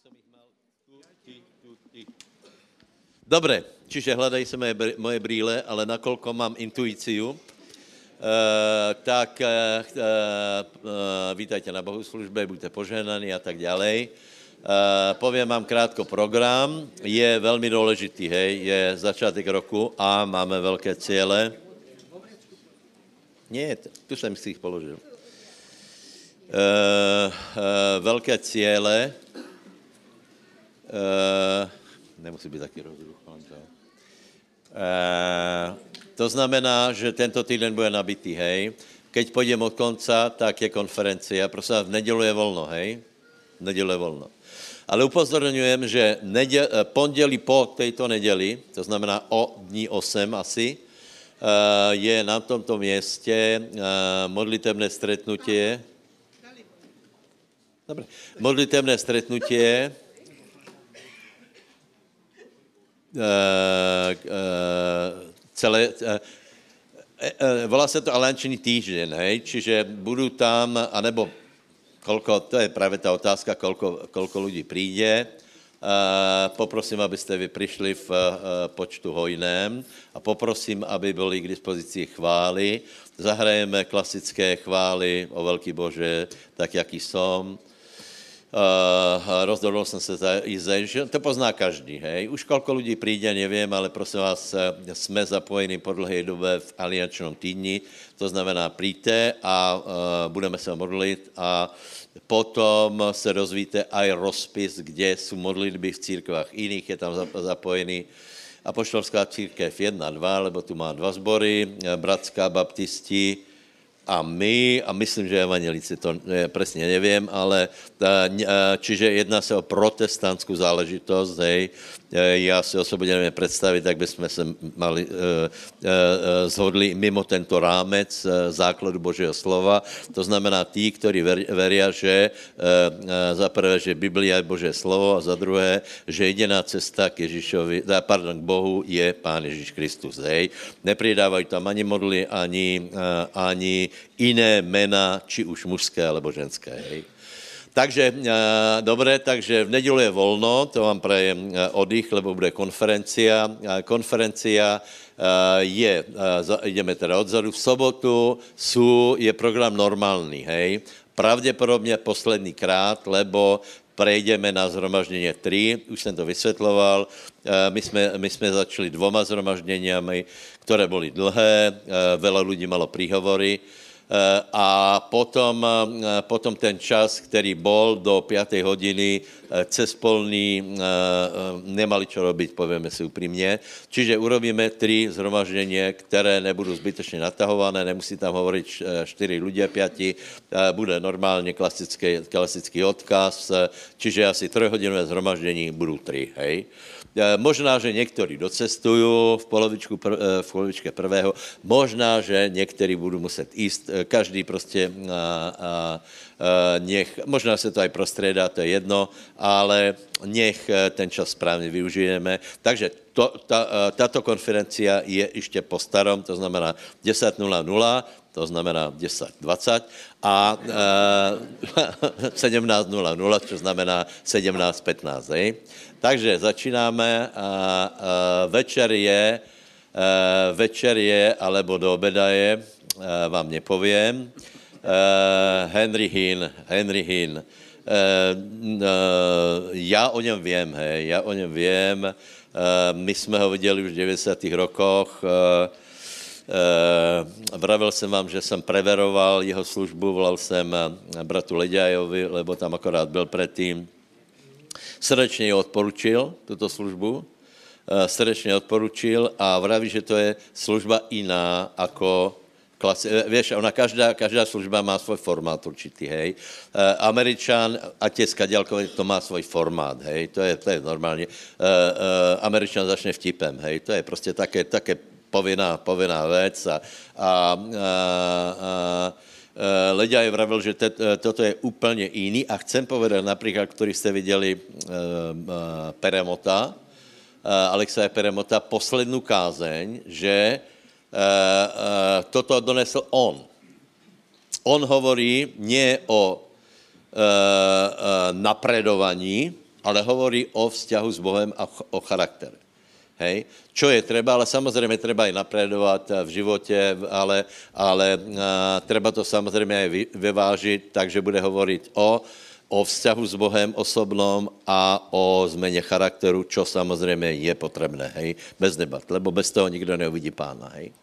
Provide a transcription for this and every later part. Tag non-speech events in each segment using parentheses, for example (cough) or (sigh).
som ich mal... Tu, ty, tu, ty. Dobre, čiže hľadají se moje, moje brýle, ale nakolko mám intuíciu, Uh, tak uh, uh, vítajte na bohoslužbe, buďte požehnaní a tak ďalej. Poviem vám krátko program, je veľmi dôležitý, hej, je začátek roku a máme veľké ciele. Nie, tu jsem si ich položil. Veľké ciele, uh, nemusí být taky rozruch, Uh, to znamená, že tento týden bude nabitý, hej. Keď půjdem od konca, tak je konferencia. Prosím v nedělu je volno, hej. V nedělu je volno. Ale upozorňujem, že neděl, pondělí po této neděli, to znamená o dní 8 asi, je na tomto městě modlitevné stretnutie. Dobre. Modlitevné stretnutie celé, volá se to Alančný týždeň, hej, čiže budu tam, anebo kolko, to je právě ta otázka, kolko, kolko lidí přijde. poprosím, abyste vy přišli v počtu hojném a poprosím, aby byly k dispozici chvály. Zahrajeme klasické chvály o Velký Bože, tak, jaký som Uh, rozhodl jsem se ísť, že to pozná každý, hej. Už kolko lidí přijde, nevím, ale prosím vás, jsme zapojeni po dlhé době v aliančnom týdni, to znamená přijďte a uh, budeme se modlit a potom se rozvíte aj rozpis, kde jsou modlitby v církvách jiných, je tam zapojený Apoštolská církev 1, 2, lebo tu má dva sbory, Bratská, Baptisti, a my, a myslím, že evangelici, to přesně nevím, ale čiže jedná se o protestantskou záležitost, hej, já si osobně nevím představit, jak bychom se mali zhodli mimo tento rámec základu Božího slova. To znamená tí, kteří ver, veria, že za prvé, že Biblia je Boží slovo a za druhé, že jediná cesta k Ježíšovi, pardon, k Bohu je Pán Ježíš Kristus. Hej. Nepridávají tam ani modly, ani, ani jiné jména, či už mužské, alebo ženské. Hej. Takže, dobré, takže v neděli je volno, to vám prajem oddych, lebo bude konferencia. Konferencia je, jdeme teda odzadu, v sobotu jsou, je program normální, hej. Pravděpodobně poslední krát, lebo prejdeme na zhromaždění 3, už jsem to vysvětloval, my jsme, my jsme začali dvoma zhromažděními, které byly dlhé, veľa lidí malo príhovory, Eh, a potom, eh, potom ten čas, který bol do 5. hodiny eh, cez polný, nemali čo robiť, povieme si upřímně. Čiže urobíme tři zhromaždění, které nebudou zbytečně natahované, nemusí tam hovoriť čtyři ľudia, pěti, bude normálně klasický, klasický odkaz, čiže asi trojhodinové zhromaždění budou tři, hej. Možná, že někteří docestují v, polovičku, v polovičke prvého, možná, že někteří budou muset jíst, každý prostě a, a, nech, možná se to aj prostředá, to je jedno, ale nech ten čas správně využijeme. Takže to, ta, tato konferencia je ještě po starom, to znamená 10.00, to znamená 10.20 a e, (laughs) 17.00, čo znamená 17.15. Takže začínáme a, a večer je, a, večer je, alebo do obeda je, vám nepovím, a, Henry Hinn, Henry Hinn. Já o něm vím, hej, já o něm vím. My jsme ho viděli už v 90. rokoch. Vravil jsem vám, že jsem preveroval jeho službu, volal jsem bratu Leďajovi, lebo tam akorát byl předtím Srdečně ji odporučil, tuto službu, eh, srdečně odporučil a vraví, že to je služba jiná jako klasi- eh, Víš, ona každá, každá služba má svůj formát určitý, hej. E, Američan, ať je skadělkový, to má svůj formát, hej. To je, to je normálně. E, e, Američan začne vtipem, hej. To je prostě také, také povinná, povinná věc a, a, a, a Eh, Leďa je vravil, že te, eh, toto je úplně jiný a chcem povedat například, který jste viděli uh, Peremota, uh, Alexa Peremota, poslednou kázeň, že uh, toto donesl on. On hovorí nie o uh, uh, napredovaní, ale hovorí o vzťahu s Bohem a o charakter. Hej? Čo je treba, ale samozřejmě treba i napredovat v životě, ale, ale a, treba to samozřejmě aj vyvážit, takže bude hovorit o, o vzťahu s Bohem osobnom a o změně charakteru, čo samozřejmě je potřebné, hej? bez debat, lebo bez toho nikdo neuvidí pána. Hej?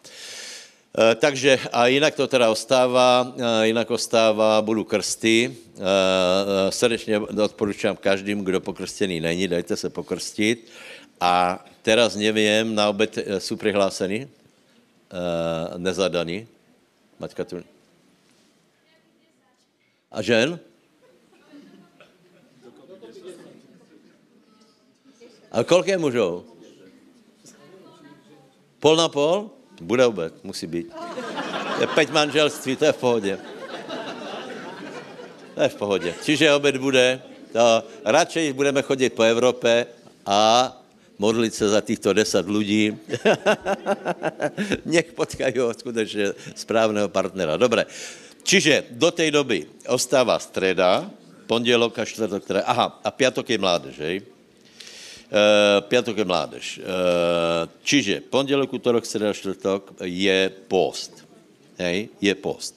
E, takže a jinak to teda ostává, e, jinak ostává, budu krsty. E, srdečně odporučám každým, kdo pokrstěný není, dajte se pokrstit. A teraz nevím, na obed jsou přihláseni? Nezadaní? Maťka tu... A žen? A kolik je mužů? Pol na pol? Bude obed, musí být. Je pět manželství, to je v pohodě. To je v pohodě. Čiže obed bude. To, radšej budeme chodit po Evropě a modlit se za těchto deset lidí. (laughs) Nech potkají skutečně správného partnera. Dobré. Čiže do té doby ostává středa, pondělok a čtvrtok, aha, a pátek je mládež, hej? Uh, piatok je mládež. Uh, čiže pondělok, útorok, středa, čtvrtok je post. Hej, je post.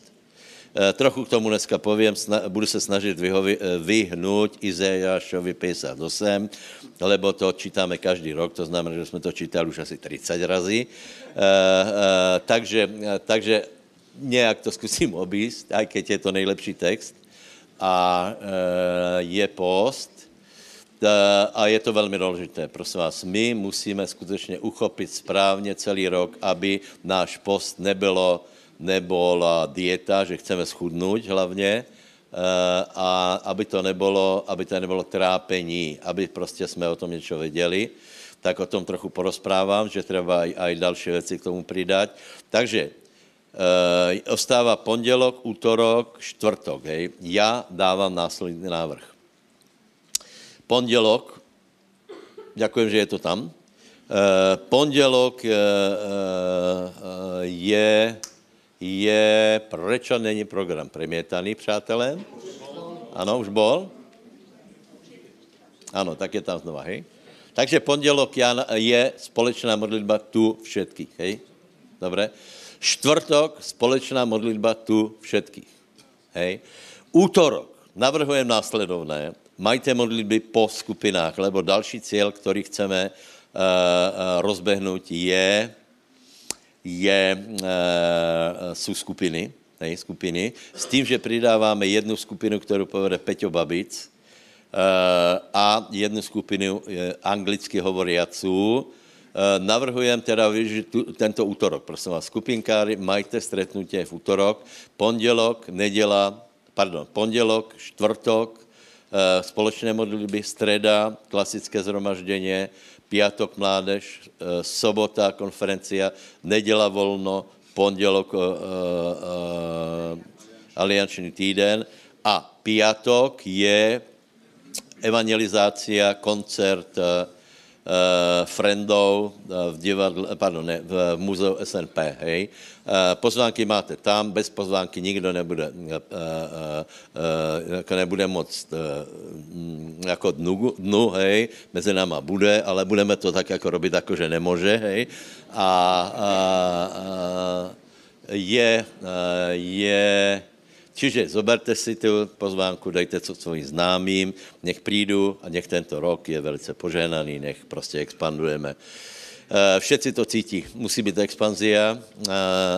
Uh, trochu k tomu dneska povím, budu se snažit vyhovi, vyhnout Izajášovi 58, lebo to čítáme každý rok, to znamená, že jsme to čítali už asi 30 razy. Takže, takže nějak to zkusím obíst, i keď je to nejlepší text. A je post, a je to velmi důležité, prosím vás. My musíme skutečně uchopit správně celý rok, aby náš post nebylo, nebyla dieta, že chceme schudnout hlavně, eh, a aby to nebylo, aby to nebylo trápení, aby prostě jsme o tom něco věděli, tak o tom trochu porozprávám, že třeba i, i další věci k tomu přidat. Takže e, ostává pondělok, útorok, čtvrtok. Hej. Já dávám následný návrh pondělok, děkujem, že je to tam, Uh, pondělok uh, uh, je, je, proč není program premietaný, přátelé? Ano, už bol? Ano, tak je tam znova, hej? Takže pondělok je společná modlitba tu všetkých, hej? Dobré? Čtvrtok společná modlitba tu všetkých, hej? Útorok navrhujem následovné majte modlitby po skupinách, lebo další cíl, který chceme uh, uh, rozbehnout, je, je uh, jsou skupiny, ne, skupiny, s tím, že přidáváme jednu skupinu, kterou povede Peťo Babic, a jednu skupinu anglicky hovoriaců. Navrhujem teda využít tento útorok, prosím vás, skupinkáři, majte stretnutí v útorok, pondělok, neděla, pardon, pondělok, čtvrtok, Eh, společné modlitby, streda, klasické zhromažděně, piatok mládež, eh, sobota konferencia, neděla volno, pondělok uh, uh, alianční týden a piatok je evangelizácia, koncert uh, uh, friendov uh, v divadle, pardon, ne, v muzeu SNP, hej. Pozvánky máte tam, bez pozvánky nikdo nebude, jako nebude moc uh, jako dnu, dnu, hej, mezi náma bude, ale budeme to tak jako robit, jako že nemůže, hej. A, a, a je, je Čiže zoberte si tu pozvánku, dejte to svým známým, nech přijdu a nech tento rok je velice požehnaný, nech prostě expandujeme. Eh, všetci to cítí, musí být expanzia, eh,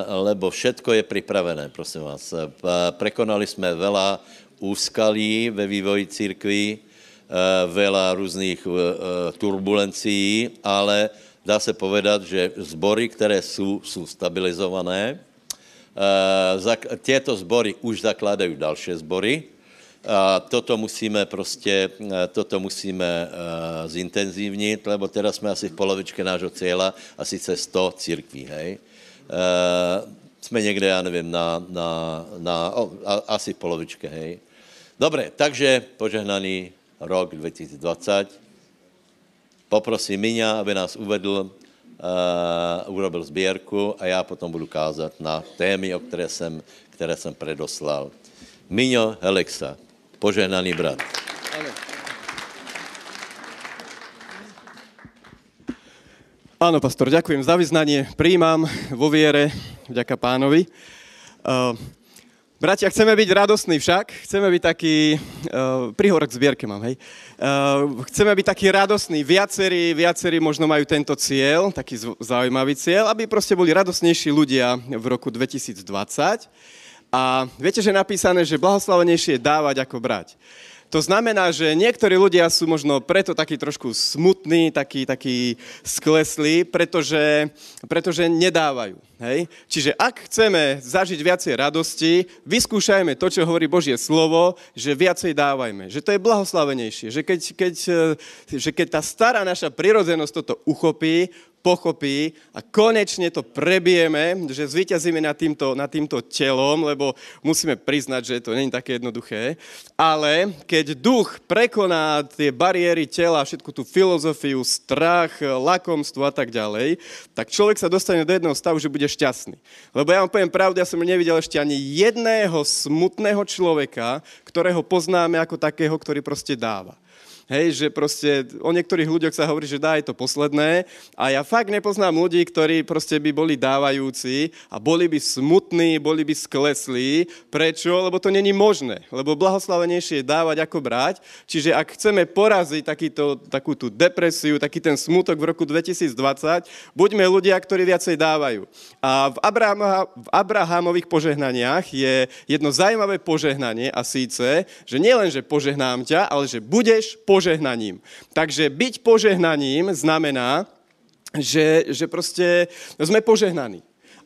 lebo všetko je připravené, prosím vás. Eh, prekonali jsme vela úskalí ve vývoji církví, vela různých turbulencií, ale dá se povedat, že zbory, které jsou, jsou stabilizované, těto sbory už zakládají další sbory. A toto musíme prostě, eh, toto musíme uh, zintenzívnit, lebo teda jsme asi v polovičke nášho cíla a sice 100 církví, hej. Jsme někde, já nevím, na, na, na oh, a, asi v polovičke, hej. Dobré, takže požehnaný rok 2020. Poprosím Miňa, aby nás uvedl uh, urobil sbírku a já potom budu kázat na témy, o které jsem, které jsem predoslal. Miňo Helexa, požehnaný brat. Ano, pastor, děkuji za vyznání, přijímám vo viere, vďaka pánovi. Uh, bratia, chceme byť radostní však, chceme byť taký, uh, príhorok k zbierke mám, hej. Uh, chceme byť taký radostní, viacerí, viacerí možno majú tento cieľ, taký zaujímavý cieľ, aby proste boli radostnejší ľudia v roku 2020. A viete, že je napísané, že blahoslavenejšie je dávať ako brať. To znamená, že niektorí ľudia sú možno preto takí trošku smutní, takí, takí skleslí, pretože, pretože nedávajú. Hej? Čiže ak chceme zažiť viacej radosti, vyskúšajme to, čo hovorí Božie slovo, že viacej dávajme. Že to je blahoslavenejšie. Že keď, keď, že keď tá stará naša prirodzenosť toto uchopí, pochopí a konečne to prebijeme, že zvíťazíme nad týmto, nad týmto telom, lebo musíme priznať, že to není také jednoduché. Ale keď duch prekoná tie bariéry tela, všetku tú filozofiu, strach, lakomstvo a tak ďalej, tak človek sa dostane do jedného stavu, že bude šťastný. Lebo ja vám poviem pravdu, ja som nevidel ešte ani jedného smutného človeka, ktorého poznáme ako takého, ktorý proste dáva. Hej, že proste o niektorých ľuďoch sa hovorí, že dá je to posledné a ja fakt nepoznám ľudí, ktorí proste by boli dávajúci a boli by smutní, boli by skleslí. Prečo? Lebo to není možné. Lebo blahoslavenejšie je dávať ako brať. Čiže ak chceme poraziť takýto, takú tú depresiu, taký ten smutok v roku 2020, buďme ľudia, ktorí viacej dávajú. A v, Abraham, v Abrahamových požehnaniach je jedno zaujímavé požehnanie a síce, že nielen, že požehnám ťa, ale že budeš požehnaním. Takže byť požehnaním znamená, že, že proste sme požehnaní.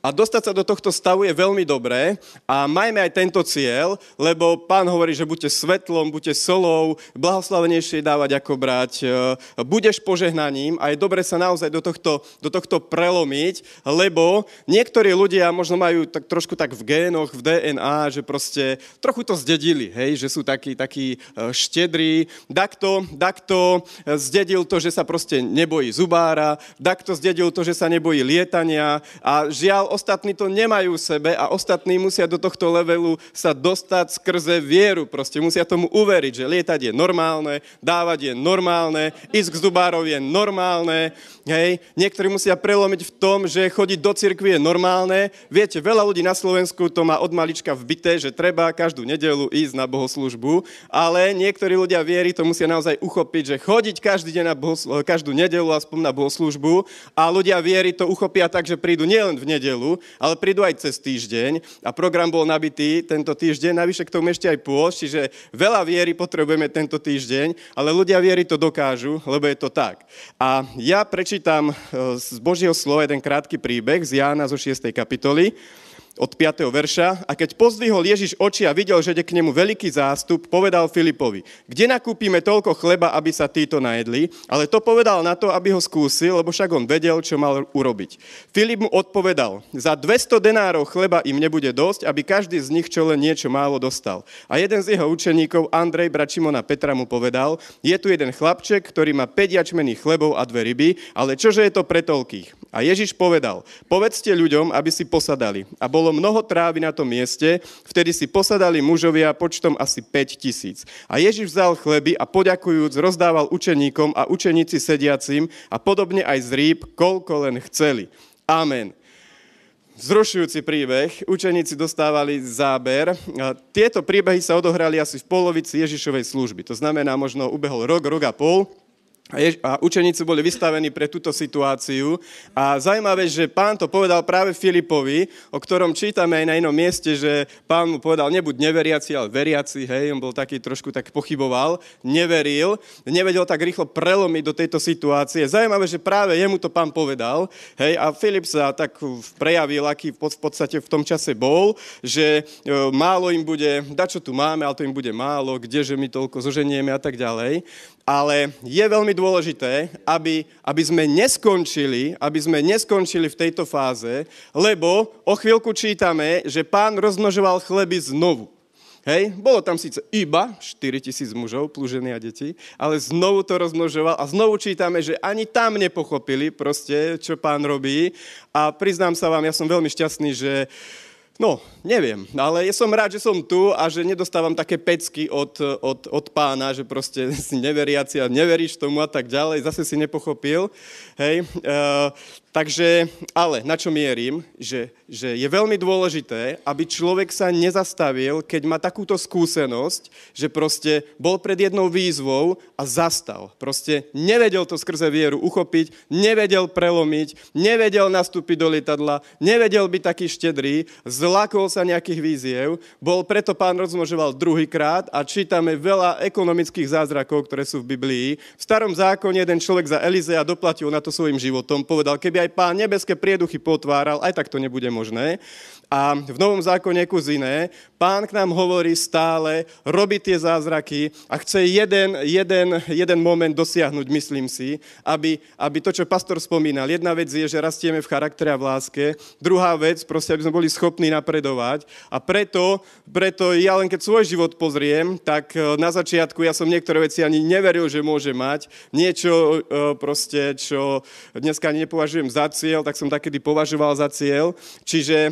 A dostať sa do tohto stavu je veľmi dobré a majme aj tento cieľ, lebo pán hovorí, že buďte svetlom, buďte solou, blahoslavenejšie dávať ako brať, e, budeš požehnaním a je dobre sa naozaj do tohto, do tohto prelomiť, lebo niektorí ľudia možno majú tak trošku tak v génoch, v DNA, že proste trochu to zdedili, hej, že sú takí, takí e, štedrí, dakto, dakto zdedil to, že sa proste nebojí zubára, dakto zdedil to, že sa nebojí lietania. A žiaľ ostatní to nemajú v sebe a ostatní musia do tohto levelu sa dostať skrze vieru. Proste musia tomu uveriť, že lietať je normálne, dávať je normálne, ísť k zubárov je normálne. Hej. Niektorí musia prelomiť v tom, že chodiť do cirkvi je normálne. Viete, veľa ľudí na Slovensku to má od malička vbité, že treba každú nedelu ísť na bohoslužbu, ale niektorí ľudia viery to musia naozaj uchopiť, že chodiť každý deň na bohoslu- každú nedelu aspoň na bohoslužbu a ľudia viery to uchopia tak, že prídu nielen v nedelu, nedelu, ale prídu aj cez týždeň a program bol nabitý tento týždeň, navyše k tomu ešte aj pôž, čiže veľa viery potrebujeme tento týždeň, ale ľudia viery to dokážu, lebo je to tak. A ja prečítam e, z Božieho slova jeden krátky príbeh z Jána zo 6. kapitoly od 5. verša. A keď pozdvihol Ježiš oči a videl, že ide k nemu veľký zástup, povedal Filipovi, kde nakúpime toľko chleba, aby sa títo najedli? Ale to povedal na to, aby ho skúsil, lebo však on vedel, čo mal urobiť. Filip mu odpovedal, za 200 denárov chleba im nebude dosť, aby každý z nich čo len niečo málo dostal. A jeden z jeho učeníkov, Andrej, brat Šimona Petra, mu povedal, je tu jeden chlapček, ktorý má 5 jačmených chlebov a dve ryby, ale čože je to pre toľkých? A Ježiš povedal, povedzte ľuďom, aby si posadali. A bolo mnoho trávy na tom mieste, vtedy si posadali mužovia počtom asi 5 tisíc. A Ježiš vzal chleby a poďakujúc rozdával učeníkom a učeníci sediacim a podobne aj z rýb, koľko len chceli. Amen. Zrušujúci príbeh. Učeníci dostávali záber. Tieto príbehy sa odohrali asi v polovici Ježišovej služby. To znamená, možno ubehol rok, rok a pol. A, jež, a učeníci boli vystavení pre túto situáciu. A zaujímavé, že pán to povedal práve Filipovi, o ktorom čítame aj na inom mieste, že pán mu povedal, nebuď neveriaci, ale veriaci, hej, on bol taký trošku tak pochyboval, neveril, nevedel tak rýchlo prelomiť do tejto situácie. Zaujímavé, že práve jemu to pán povedal, hej, a Filip sa tak prejavil, aký v podstate v tom čase bol, že e, málo im bude, da čo tu máme, ale to im bude málo, kdeže my toľko zoženieme a tak ďalej ale je veľmi dôležité, aby, aby sme neskončili, aby sme neskončili v tejto fáze, lebo o chvíľku čítame, že pán rozmnožoval chleby znovu. Hej, bolo tam síce iba 4 tisíc mužov, plus ženy a deti, ale znovu to rozmnožoval a znovu čítame, že ani tam nepochopili proste, čo pán robí. A priznám sa vám, ja som veľmi šťastný, že No, neviem, ale som rád, že som tu a že nedostávam také pecky od, od, od pána, že proste (laughs) si neveriaci a neveríš tomu a tak ďalej, zase si nepochopil. Hej, uh, takže, ale na čo mierim, že, že je veľmi dôležité, aby človek sa nezastavil, keď má takúto skúsenosť, že proste bol pred jednou výzvou a zastal. Proste nevedel to skrze vieru uchopiť, nevedel prelomiť, nevedel nastúpiť do lietadla, nevedel byť taký štedrý, zlakol sa nejakých víziev, bol preto pán rozmnožoval druhýkrát a čítame veľa ekonomických zázrakov, ktoré sú v Biblii. V starom zákone jeden človek za Elizea doplatil na to svojim životom, povedal, keby aj aj pán nebeské prieduchy potváral, aj tak to nebude možné. A v Novom zákone kus iné, pán k nám hovorí stále, robí tie zázraky a chce jeden, jeden, jeden moment dosiahnuť, myslím si, aby, aby to, čo pastor spomínal, jedna vec je, že rastieme v charaktere a v láske, druhá vec, proste, aby sme boli schopní napredovať a preto, preto ja len keď svoj život pozriem, tak e, na začiatku ja som niektoré veci ani neveril, že môže mať. Niečo e, proste, čo dneska nepovažujem za cieľ, tak som takedy považoval za cieľ. Čiže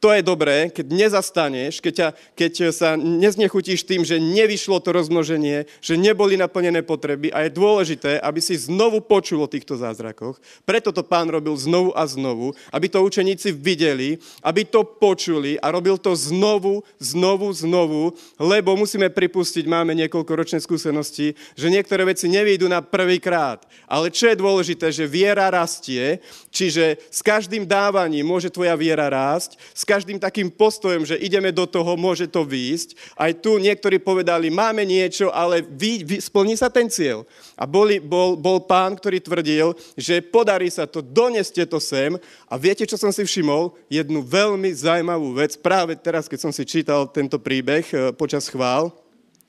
to je dobré, keď nezastaneš, keď, ťa, keď sa neznechutíš tým, že nevyšlo to rozmnoženie, že neboli naplnené potreby a je dôležité, aby si znovu počul o týchto zázrakoch. Preto to pán robil znovu a znovu, aby to učeníci videli, aby to počuli a robil to znovu, znovu, znovu, lebo musíme pripustiť, máme niekoľko ročné skúsenosti, že niektoré veci nevídu na prvý krát. Ale čo je dôležité, že viera rastie, čiže s každým dávaním môže tvoja viera rásť, s každým takým postojom, že ideme do toho, môže to výjsť. Aj tu niektorí povedali, máme niečo, ale vy, vy, splní sa ten cieľ. A boli, bol, bol pán, ktorý tvrdil, že podarí sa to, doneste to sem. A viete, čo som si všimol? Jednu veľmi zaujímavú vec, práve teraz, keď som si čítal tento príbeh e, počas chvál.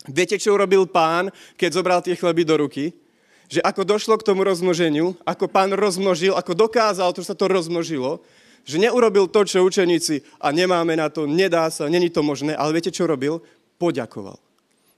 Viete, čo urobil pán, keď zobral tie chleby do ruky? Že ako došlo k tomu rozmnoženiu, ako pán rozmnožil, ako dokázal, to sa to rozmnožilo, že neurobil to, čo učeníci a nemáme na to, nedá sa, není to možné, ale viete, čo robil? Poďakoval.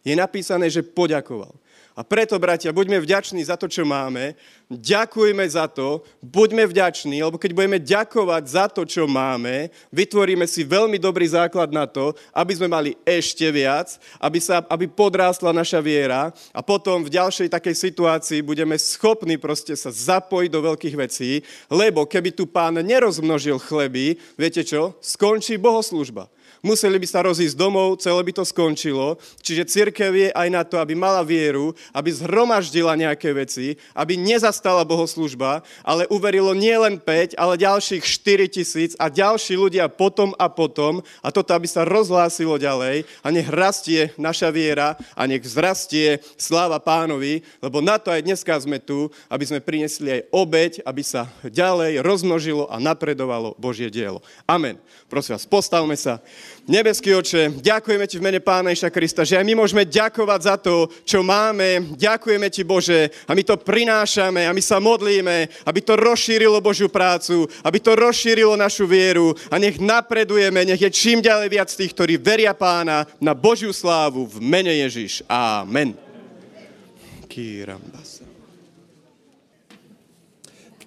Je napísané, že poďakoval. A preto, bratia, buďme vďační za to, čo máme, ďakujme za to, buďme vďační, lebo keď budeme ďakovať za to, čo máme, vytvoríme si veľmi dobrý základ na to, aby sme mali ešte viac, aby, sa, aby podrástla naša viera. A potom v ďalšej takej situácii budeme schopní proste sa zapojiť do veľkých vecí, lebo keby tu pán nerozmnožil chleby, viete čo, skončí bohoslužba museli by sa rozísť domov, celé by to skončilo. Čiže církev je aj na to, aby mala vieru, aby zhromaždila nejaké veci, aby nezastala bohoslužba, ale uverilo nie len 5, ale ďalších 4 tisíc a ďalší ľudia potom a potom a toto, aby sa rozhlásilo ďalej a nech rastie naša viera a nech vzrastie sláva pánovi, lebo na to aj dneska sme tu, aby sme prinesli aj obeď, aby sa ďalej rozmnožilo a napredovalo Božie dielo. Amen. Prosím vás, postavme sa. Nebeský oče, ďakujeme ti v mene Pána Iša Krista, že aj my môžeme ďakovať za to, čo máme. Ďakujeme ti, Bože, a my to prinášame a my sa modlíme, aby to rozšírilo Božiu prácu, aby to rozšírilo našu vieru a nech napredujeme, nech je čím ďalej viac tých, ktorí veria Pána na Božiu slávu v mene Ježiš. Amen.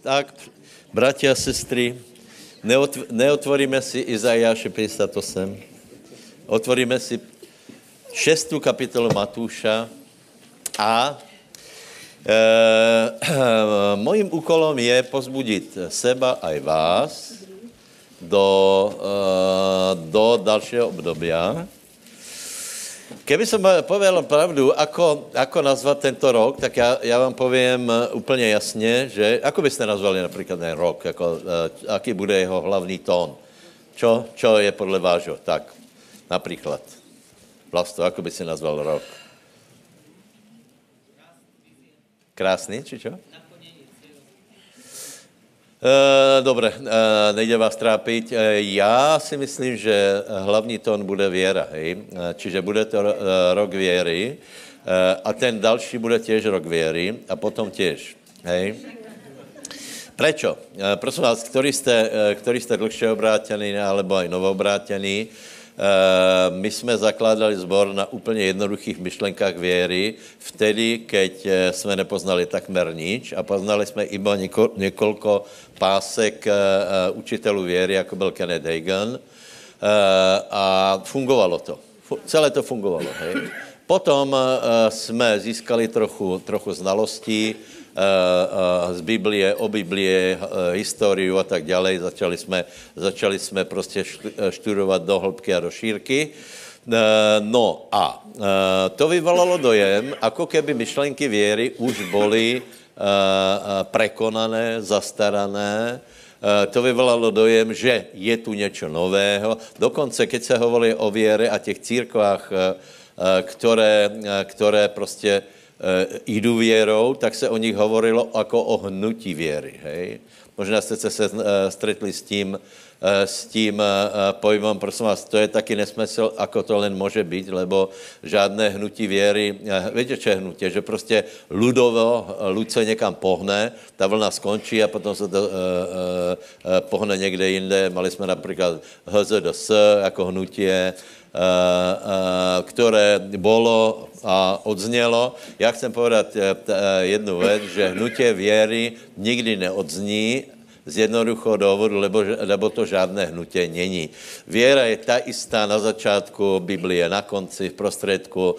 Tak, bratia a sestry, neotvoríme si Izajáše 58. Otvoríme si šestú kapitolu Matúša a e, (clears throat) mojím úkolom je pozbudit seba aj vás do, e, do dalšího obdobia. Keby som povedal pravdu, ako, ako nazvat tento rok, tak já, já vám povím úplně jasně, že ako byste nazvali například ten rok, jako, aký bude jeho hlavní tón. Čo, čo je podle vášho? Tak, například. Vlasto, ako by si nazval rok? Krásný, či čo? Uh, dobre, uh, nejde vás trápit. Uh, já si myslím, že hlavní tón bude věra, hej? Čiže bude to rok věry a ten další bude těž rok věry a potom těž, hej? Prečo? Prosím vás, ktorí jste, ktorí jste dlhšie obrátění alebo aj novoobrátění, Eh, my jsme zakládali zbor na úplně jednoduchých myšlenkách věry, vtedy, keď eh, jsme nepoznali takmer nič a poznali jsme iba něko, několko pásek uh, učitelů věry, jako byl Kenneth Hagan. a fungovalo to. Celé to fungovalo. Hej. Potom jsme získali trochu, trochu znalostí, z Biblie, o Biblie, históriu a tak dále. Začali jsme, začali jsme prostě študovat do hĺbky a do šírky. No a to vyvolalo dojem, ako keby myšlenky věry už byly prekonané, zastarané, to vyvolalo dojem, že je tu něco nového. Dokonce, keď se hovorí o věre a těch církvách, které, které prostě jdu věrou, tak se o nich hovorilo jako o hnutí věry. Hej? Možná jste se stretli s tím, s tím pojmem, prosím vás, to je taky nesmysl, ako to len může být, lebo žádné hnutí věry, víte, čo je hnutí, že prostě ludovo, lud se někam pohne, ta vlna skončí a potom se to uh, uh, pohne někde jinde. Mali jsme například HZDS jako uh, které bolo a odznělo. Já chcem povedat jednu věc, že hnutie věry nikdy neodzní z jednoduchého důvodu, lebo, lebo to žádné hnutě není. Věra je ta istá na začátku Biblie, na konci, v prostředku.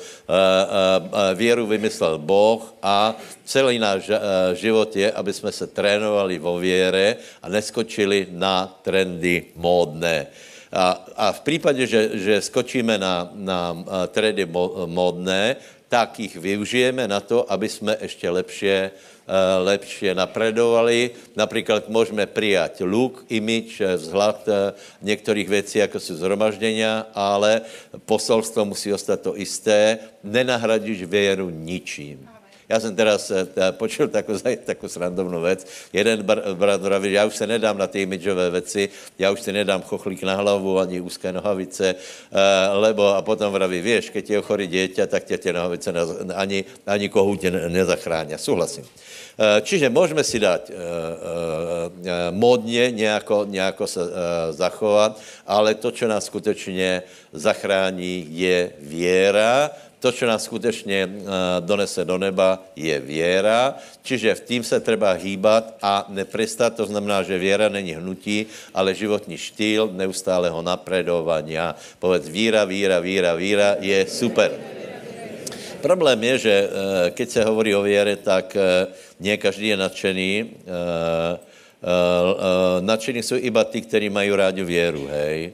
Věru vymyslel Boh a celý náš život je, aby jsme se trénovali vo věre a neskočili na trendy módné. A, a v případě, že, že skočíme na, na trendy módné, tak jich využijeme na to, aby jsme ještě lepše Eh, lepšie napredovali. Například můžeme přijat look, image, eh, vzhled eh, některých věcí, jako jsou zhromažděnia, ale posolstvo musí ostat to isté. Nenahradíš věru ničím. Já jsem teraz počul takovou, (laughs) takovou srandovnou věc. Jeden brat vraví, já už se nedám na ty imidžové věci, já už si nedám chochlík na hlavu, ani úzké nohavice, lebo a potom vraví, víš, keď je chorý dieťa, tak tě tě nohavice ani, ani kohutě nezachrání. Souhlasím. Eh, čiže můžeme si dát uh, modně nějako, nějako se zachovat, ale to, co nás skutečně zachrání, je věra. To, co nás skutečně uh, donese do neba, je věra. Čiže v tým se treba hýbat a nepristat. To znamená, že věra není hnutí, ale životní štýl neustálého napredovania. Povedz víra, víra, víra, víra je super. Problém je, že keď se hovorí o věre, tak ne každý je nadšený. Nadšení jsou iba ty, kteří mají rádi věru, hej.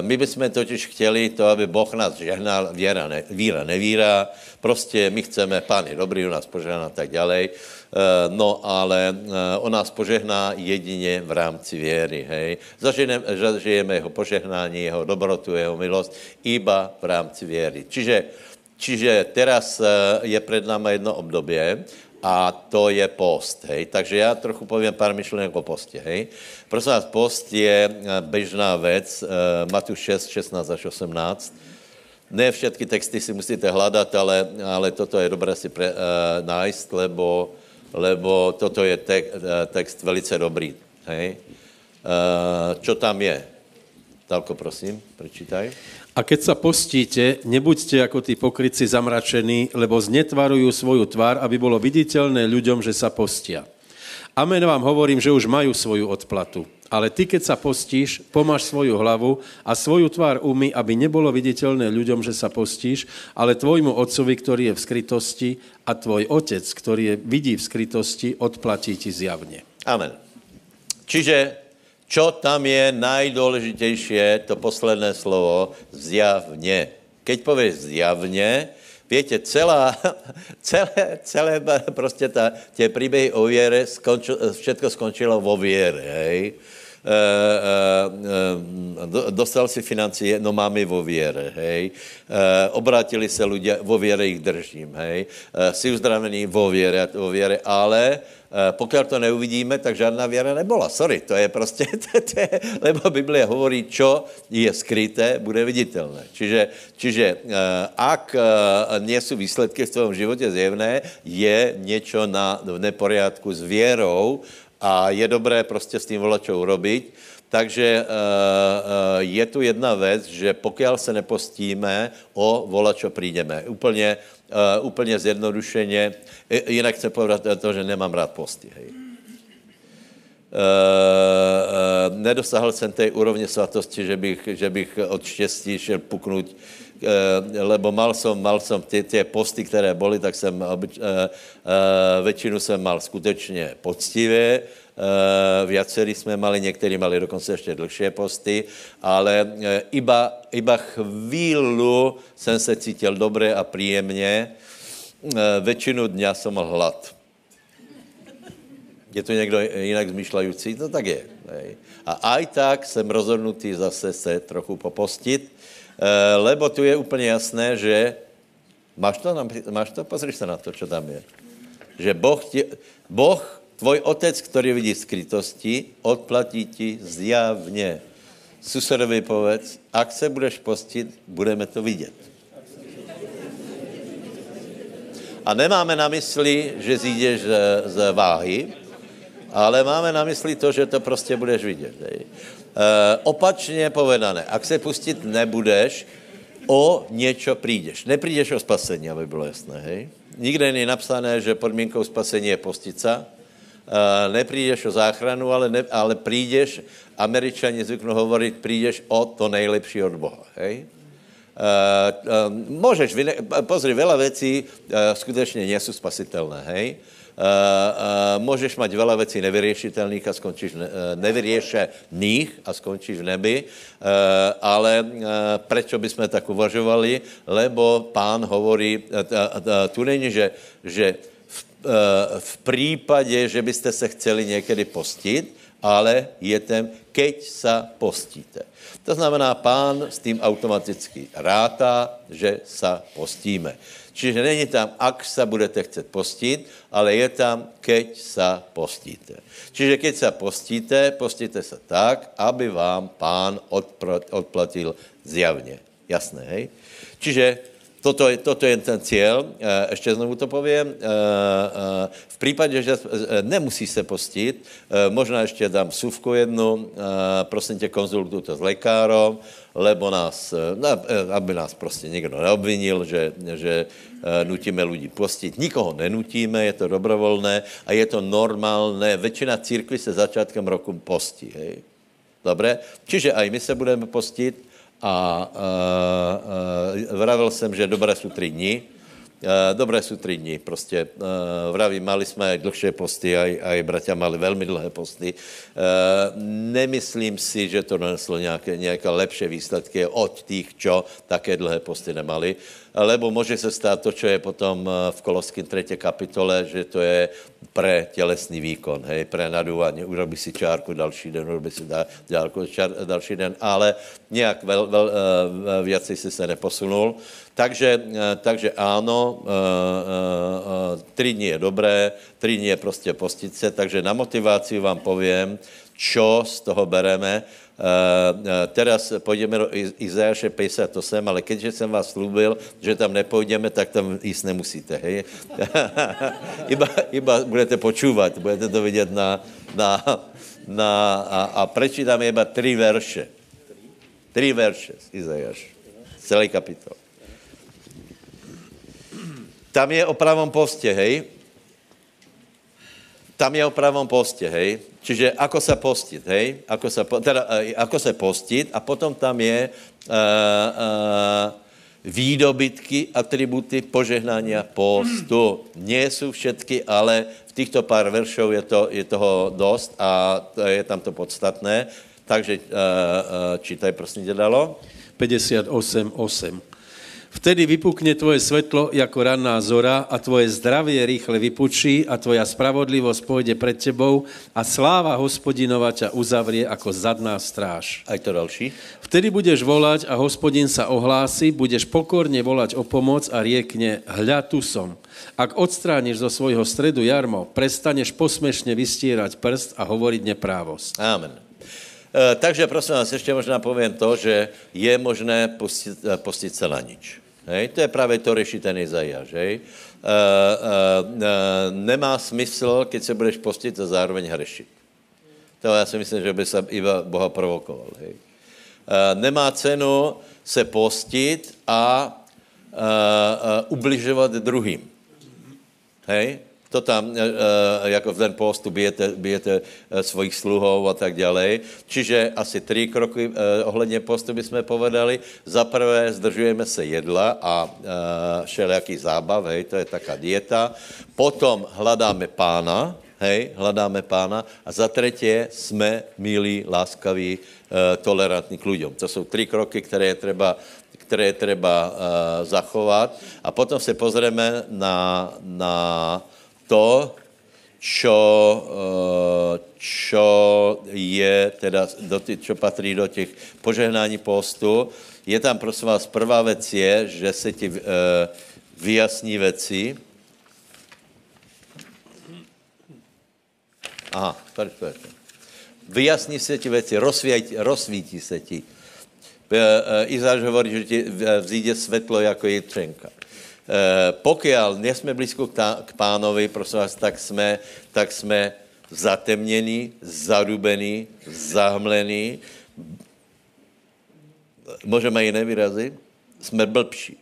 My bychom totiž chtěli to, aby Boh nás žehnal, věra, ne, víra, nevíra, prostě my chceme, pán je dobrý, u nás požehná tak dále, no ale on nás požehná jedině v rámci věry, hej. Zažijeme, zažijeme jeho požehnání, jeho dobrotu, jeho milost, iba v rámci věry. Čiže, čiže teraz je před náma jedno období, a to je post, hej. Takže já trochu povím pár myšlenek o postě, hej. Prosím vás, post je eh, běžná věc, Matuš 6, 16 až 18. Ne všetky texty si musíte hledat, ale, ale toto je dobré si pre, uh, nájsť, lebo, lebo toto je te, uh, text velice dobrý, hej. Uh, čo tam je? Talko, prosím, prečítaj. A keď sa postíte, nebuďte ako tí pokryci zamračení, lebo znetvarujú svoju tvár, aby bolo viditeľné ľuďom, že sa postia. Amen vám hovorím, že už majú svoju odplatu. Ale ty, keď sa postíš, pomáš svoju hlavu a svoju tvár umy, aby nebolo viditeľné ľuďom, že sa postíš, ale tvojmu otcovi, ktorý je v skrytosti a tvoj otec, ktorý je, vidí v skrytosti, odplatí ti zjavne. Amen. Čiže Čo tam je najdůležitější, to posledné slovo, zjavně. Keď pověš zjavně, Víte, celá, (laughs) celé, celé prostě ta, tě příběhy o věre, skončil, všetko skončilo vo věre, hej. E, e, e, dostal si financie, no mám je vo věre, hej. E, obrátili se lidé, vo věre jich držím, hej. E, jsi uzdravený vo věre, vo věre, ale pokud to neuvidíme, tak žádná věra nebyla. Sorry, to je prostě, (laughs) to, to je, lebo Biblia hovorí, čo je skryté, bude viditelné. Čiže, čiže eh, ak eh, nie jsou výsledky v tvém životě zjevné, je něco na, v neporiadku s věrou a je dobré prostě s tím volačou robiť, takže je tu jedna věc, že pokud se nepostíme, o volačo přijdeme. Úplně uh, úplně zjednodušeně. Jinak chci povedat to, že nemám rád posty. Hej. Uh, uh, nedosáhl jsem té úrovně svatosti, že bych, že bych od štěstí šel puknout, uh, lebo mal som, mal som ty, ty posty, které byly, tak jsem uh, uh, většinu jsem mal skutečně poctivě, viacerí jsme mali, někteří mali dokonce ještě dlhšie posty, ale uh, iba, iba chvílu jsem se cítil dobře a příjemně. Uh, většinu dňa jsem mal hlad. Je to někdo jinak zmýšľající? No tak je. A aj tak jsem rozhodnutý zase se trochu popostit, eh, lebo tu je úplně jasné, že máš to, máš to? Pozri se na to, co tam je. Že boh, tě, boh, tvoj otec, který vidí skrytosti, odplatí ti zjavně. Susedovi povedz, ak se budeš postit, budeme to vidět. A nemáme na mysli, že zjídeš z, z váhy, ale máme na mysli to, že to prostě budeš vidět. E, opačně povedané, ak se pustit nebudeš, o něco přijdeš. Nepřijdeš o spasení, aby bylo jasné. Hej. Nikde není napsané, že podmínkou spasení je postica. E, nepřijdeš o záchranu, ale, ne, ale přijdeš, američani zvyknou hovorit, přijdeš o to nejlepší od Boha. Hej. Uh, uh, můžeš, pozri, veľa věcí uh, skutečně nejsou spasitelné, hej. Uh, uh, můžeš mať veľa věcí nevyriešitelných a skončíš ne, nevyriešených a skončíš v nebi, uh, ale uh, prečo by jsme tak uvažovali? Lebo pán hovorí, uh, uh, uh, tu není, že, že v, případě, že byste se chceli někdy postit, ale je ten, keď sa postíte. To znamená, pán s tím automaticky rátá, že sa postíme. Čiže není tam, ak sa budete chcet postit, ale je tam, keď sa postíte. Čiže keď sa postíte, postíte se tak, aby vám pán odplatil zjavně. Jasné, hej? Čiže Toto, toto je ten cíl. Ještě znovu to povím. V případě, že nemusí se postit, možná ještě dám suvku jednu, prosím tě, konzultuj to s lékárom, lebo nás, aby nás prostě někdo neobvinil, že, že nutíme lidi postit. Nikoho nenutíme, je to dobrovolné a je to normálné. Většina církví se začátkem roku postí. Hej? Dobre? Čiže aj my se budeme postit, a uh, uh, vravil jsem, že dobré jsou tři dny. Uh, dobré jsou tři dny, prostě uh, vravím, mali jsme dlhšie posty, aj, aj bratia mali velmi dlhé posty. Uh, nemyslím si, že to doneslo nějaké, nějaké lepší výsledky od těch, čo také dlhé posty nemali lebo může se stát to, co je potom v Koloským 3. kapitole, že to je pre tělesný výkon, hej, pre naduvání, urobí si čárku další den, urobí si čárku čár, další den, ale nějak vel, vel, uh, věci si se neposunul. Takže, takže ano, tři dny je dobré, tři dny je prostě postit se, takže na motivaci vám povím, čo z toho bereme. Uh, teraz půjdeme do Izajaše 58, ale keďže jsem vás slúbil, že tam nepůjdeme, tak tam jíst nemusíte, hej? (laughs) iba, iba budete počúvat, budete to vidět na, na, na a, a prečítáme iba tři verše. Tři verše z Izajaš. Celý kapitol. Tam je o pravom poste, hej? Tam je o pravom poste, hej? Čiže ako sa postiť, hej? Ako sa, teda, e, ako sa postiť a potom tam je uh, uh, výdobytky, atributy požehnania postu. Nie sú všetky, ale v týchto pár veršov je, to, je toho dost a je tam to podstatné. Takže uh, uh, čítaj, prosím, dalo. 58.8. Vtedy vypukne tvoje svetlo jako ranná zora a tvoje zdravie rýchle vypučí a tvoja spravodlivosť pôjde pred tebou a sláva hospodinova ťa uzavrie ako zadná stráž. Aj to další. Vtedy budeš volať a hospodin sa ohlási, budeš pokorne volať o pomoc a riekne, hľa tu som. Ak odstrániš zo svojho stredu jarmo, prestaneš posmešne vystírať prst a hovoriť neprávosť. Amen. E, takže prosím vás, ještě možná povím to, že je možné postit, postit se na nič. Hej? To je právě to řeší ten Izajáš. E, e, e, nemá smysl, keď se budeš postit a zároveň hřešit. To já si myslím, že by se iba Boha provokoval. Hej? E, nemá cenu se postit a e, e, ubližovat druhým. Hej? To tam e, jako v den postu bijete, bijete e, svojich sluhov a tak dále. Čiže asi tři kroky ohledně postu bychom povedali. Za prvé zdržujeme se jedla a všelijaký zábav, hej, to je taká dieta. Potom hledáme pána, hej, hledáme pána. A za třetí jsme milí, láskaví, tolerantní k lidem. To jsou tři kroky, které je třeba které je třeba uh, zachovat. A potom se pozrieme na, na to, čo, uh, čo je teda, do tý, čo patří do těch požehnání postu. Je tam, prosím vás, prvá věc je, že se ti uh, vyjasní věci. Aha, perfektně. Vyjasní se ti věci, rozsvítí, rozsvítí se ti. Eh, eh, Izáš hovorí, že ti vzíde světlo jako jitřenka. Eh, Pokud nejsme blízko k pánovi, prosím vás, tak jsme, tak jsme zatemnění, zarubení, zahmlení, můžeme i nevýrazy, jsme blbší.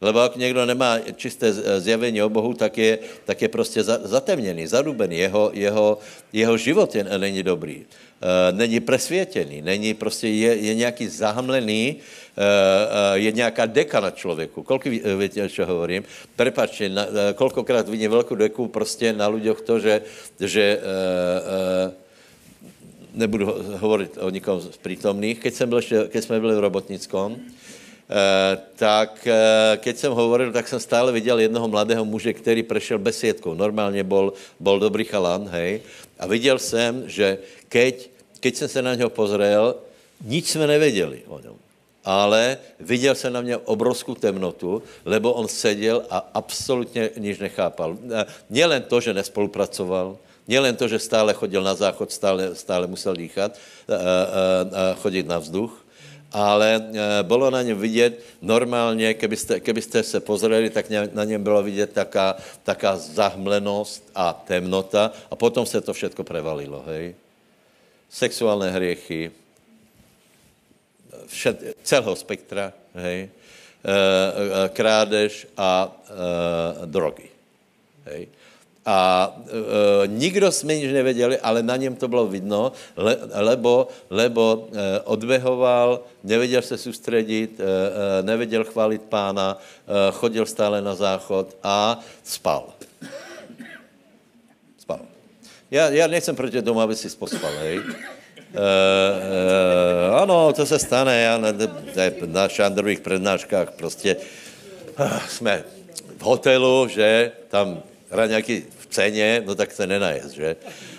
Lebo jak někdo nemá čisté zjavení o Bohu, tak je, tak je prostě zatemněný, zarubený. Jeho, jeho, jeho život je, není dobrý. Uh, není presvětěný, není prostě, je, je nějaký zahamlený, uh, uh, je nějaká deka na člověku. Kolik víte, co hovorím? Prepačte, kolikrát vidím velkou deku prostě na lidech to, že, že uh, nebudu hovorit o nikom z přítomných, keď, jsem byl keď jsme byli v Robotnickom, Eh, tak eh, keď jsem hovoril, tak jsem stále viděl jednoho mladého muže, který prešel besiedkou. Normálně bol, bol dobrý chalan, hej. A viděl jsem, že keď, keď jsem se na něho pozrel, nic jsme nevěděli o něm. Ale viděl jsem na mě obrovskou temnotu, lebo on seděl a absolutně nič nechápal. Eh, Nielen to, že nespolupracoval, Nielen to, že stále chodil na záchod, stále, stále musel dýchat, chodit na vzduch, ale e, bylo na něm vidět normálně, kebyste, kebyste se pozreli, tak na něm bylo vidět taká, taká zahmlenost a temnota a potom se to všechno prevalilo, hej. Sexuální hriechy, všet, celého spektra, hej. E, e, krádež a drogy, hej. A e, nikdo jsme nic nevěděli, ale na něm to bylo vidno, le, lebo, lebo e, odbehoval, nevěděl se soustředit, e, e, nevěděl chválit pána, e, chodil stále na záchod a spal. Spal. Já, já nejsem proti tomu, aby si pospal, hej. Uh, uh, ano, to se stane, já na, na šandrových přednáškách prostě uh, jsme v hotelu, že tam raňaky ceně, no tak se nenajez, že?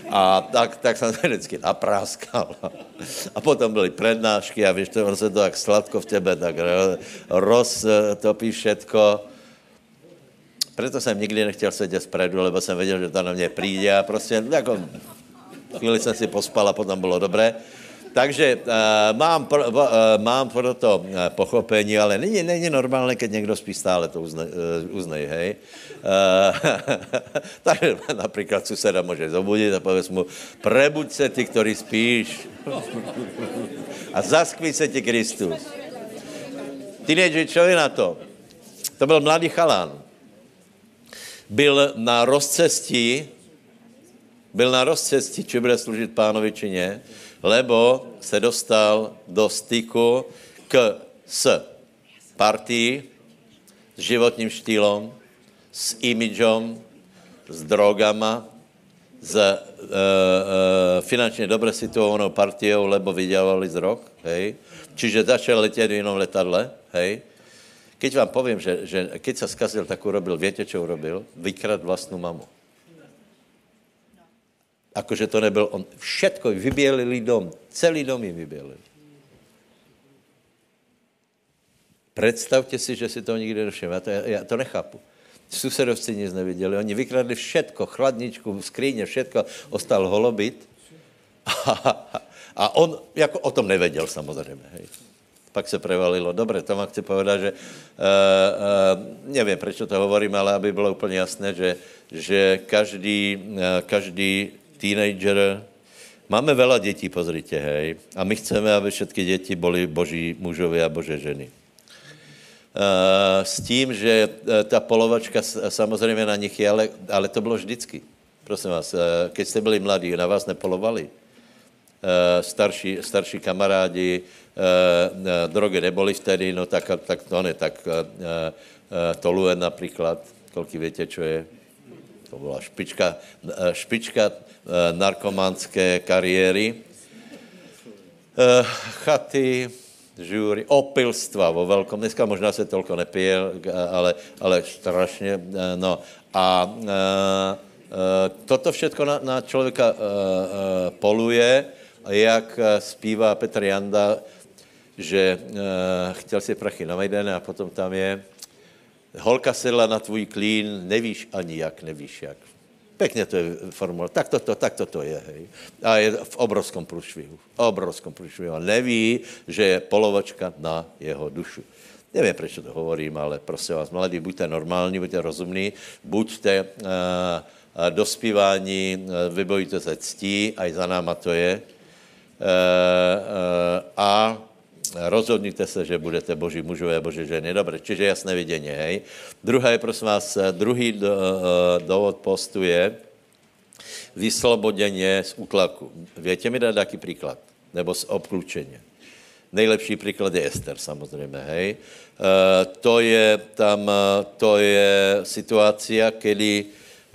A tak, tak jsem se vždycky napráskal. A potom byly prednášky a víš, to, on se to tak sladko v tebe tak roztopí všetko. Proto jsem nikdy nechtěl sedět zpredu, lebo jsem věděl, že to na mě přijde a prostě jako chvíli jsem si pospal a potom bylo dobré. Takže uh, mám, pro, uh, mám pro to uh, pochopení, ale není, není normálné, když někdo spí stále, to uznej, uh, uznej hej. (laughs) Uh, takže například suseda může zobudit a povedz mu, prebuď se ty, který spíš a zaskví se ti Kristus. Teenager, čo je na to? To byl mladý chalán. Byl na rozcestí, byl na rozcestí, či bude služit pánovi, či ne, lebo se dostal do styku k, s partí, s životním štýlom, s imidžom, s drogama, s e, e, finančně dobře situovanou partiou, lebo vydělali z drog, hej. Čiže začal letět v jinom letadle, hej. Keď vám povím, že, že keď se skazil, tak urobil, víte, čo urobil? Vykrad vlastnou mamu jakože to nebyl on. Všetko vybělili dom. Celý dom jim vybělili. Představte si, že si to nikdy nevšiml. Já to, já to nechápu. Susedovci nic neviděli. Oni vykradli všetko, chladničku, skříně, všetko. Ostal holobit. A, a on jako o tom nevěděl samozřejmě. Hej. Pak se prevalilo. Dobře, to vám chci povedat, že uh, uh, nevím, proč to hovorím, ale aby bylo úplně jasné, že, že každý, uh, každý teenager. Máme veľa dětí, pozrite, hej. A my chceme, aby všetky děti byly boží mužové a bože ženy. s tím, že ta polovačka samozřejmě na nich je, ale, ale to bylo vždycky. Prosím vás, keď jste byli mladí, na vás nepolovali. Starší, starší kamarádi, drogy neboli vtedy, no tak, tak to ne, tak Tolue například, kolik víte, čo je? To byla špička, špička narkomanské kariéry. Chaty, žúry, opilstva vo velkom. Dneska možná se tolko nepije, ale, ale strašně. No a toto všetko na, na člověka poluje, jak zpívá Petr Janda, že chtěl si prachy na Majdene a potom tam je holka sedla na tvůj klín, nevíš ani jak, nevíš jak. Pěkně to je formula. Tak to, to, tak to, to je, hej. A je v obrovskom průšvihu. Obrovskom průšvihu. A neví, že je polovačka na jeho dušu. Nevím, proč to hovorím, ale prosím vás, mladí, buďte normální, buďte rozumní, buďte uh, uh, dospívání, uh, vybojujte se ctí, a i za náma to je. Uh, uh, a rozhodnite se, že budete boží mužové, boží ženy. Dobře, čiže jasné vidění, hej. Druhé, prosím vás, druhý do, dovod postu je vysloboděně z útlaku. Větě mi dát taký příklad? Nebo z obklučení. Nejlepší příklad je Ester, samozřejmě, hej. E, to je tam, to je situace, kdy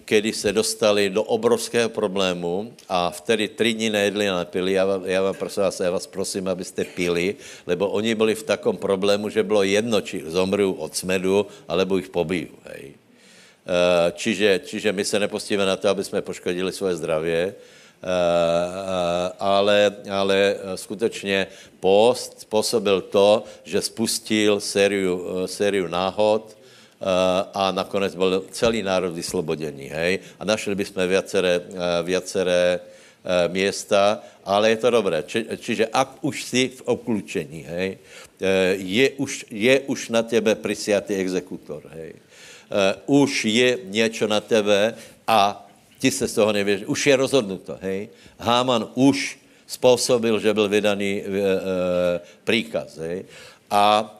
kedy se dostali do obrovského problému a vtedy tři dny nejedli a nepili. Já, já vám prosím vás, já vás prosím, abyste pili, lebo oni byli v takom problému, že bylo jedno, či zomrou od smedu, alebo jich pobiju. Hej. E, čiže, čiže my se nepostíme na to, aby jsme poškodili svoje zdravě, e, ale, ale skutečně post způsobil to, že spustil sériu, sériu náhod, Eh, a nakonec byl celý národ vysloboděný, hej. A našli bychom viaceré, eh, viaceré eh, města, ale je to dobré. Či, čiže ak už jsi v obklučení, hej, je už, je už na tebe prisiatý exekutor, hej. Už je něco na tebe a ti se z toho nevěří. Už je rozhodnuto, hej. Háman už způsobil, že byl vydaný příkaz, hej. A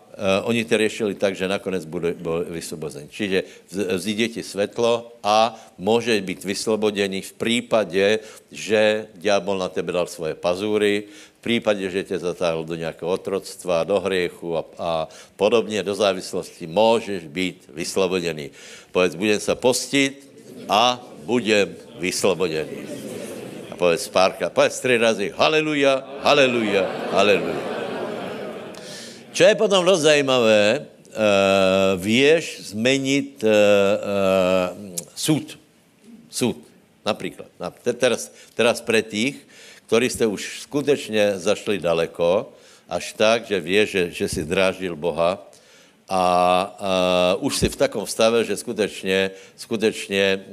oni to řešili tak, že nakonec budou vysvobozeni. Čiže vzíde ti světlo a může být vyslobodený v případě, že diabol na tebe dal svoje pazúry, v případě, že tě zatáhl do nějakého otroctva, do hriechu a, a podobně, do závislosti, můžeš být vyslobodený. Povedz, budem se postit a budem vyslobodený. A povedz párka, povedz tři razy, haleluja, haleluja, haleluja. Čo je potom dost zajímavé, uh, věš změnit uh, uh, súd. Súd, například. Teraz, teraz pre tých, ktorí jste už skutečně zašli daleko, až tak, že věš, že, že si drážil Boha a uh, už si v takom stave, že skutečně, skutečně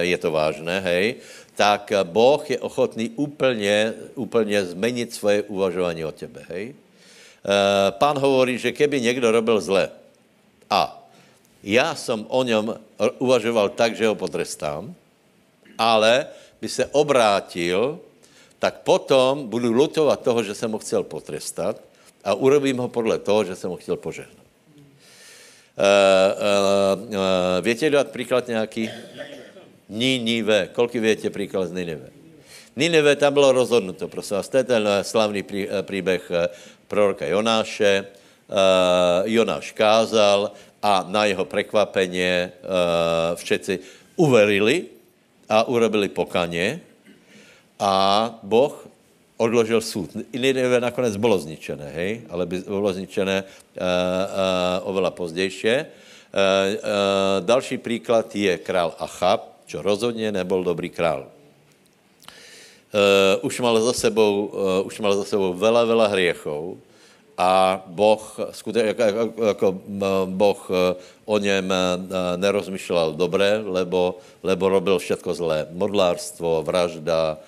je to vážné, hej, tak Boh je ochotný úplně, úplně změnit svoje uvažování o tebe, hej. Eh, pán hovorí, že keby někdo robil zle a já jsem o něm uvažoval tak, že ho potrestám, ale by se obrátil, tak potom budu lutovat toho, že jsem ho chcel potrestat a urobím ho podle toho, že jsem ho chtěl požehnat. Uh, uh, větě dát příklad nějaký? Ninive. Kolik větě příklad z Ninive? Ninive tam bylo rozhodnuto, prosím vás. To je ten slavný příběh proroka Jonáše. Uh, Jonáš kázal a na jeho překvapeně uh, všetci uverili a urobili pokaně a Boh odložil súd. Ninive nakonec bylo zničené, hej, ale by bylo zničené uh, oveľa pozdějšie. Další příklad je král Achab, čo rozhodně nebyl dobrý král. Uh, už mal za sebou, uh, už mal za sebou veľa, veľa hriechov a Boh, skutečně, jako, jako, jako Boh o něm nerozmýšlel dobré, lebo, lebo robil všetko zlé. Modlárstvo, vražda,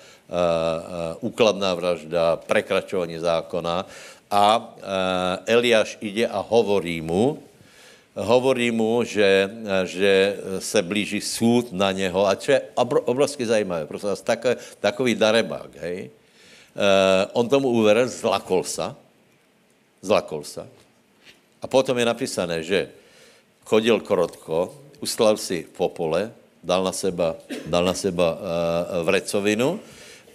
úkladná vražda, prekračování zákona. A Eliáš ide a hovorí mu, hovorí mu, že, že se blíží soud na něho. A co je obrovsky zajímavé, prostě tak, takový darebák, hej. Uh, on tomu uveril, zlakol se, zlakol se. A potom je napísané, že chodil korotko, ustlal si popole, dal na seba, dal na seba uh, vrecovinu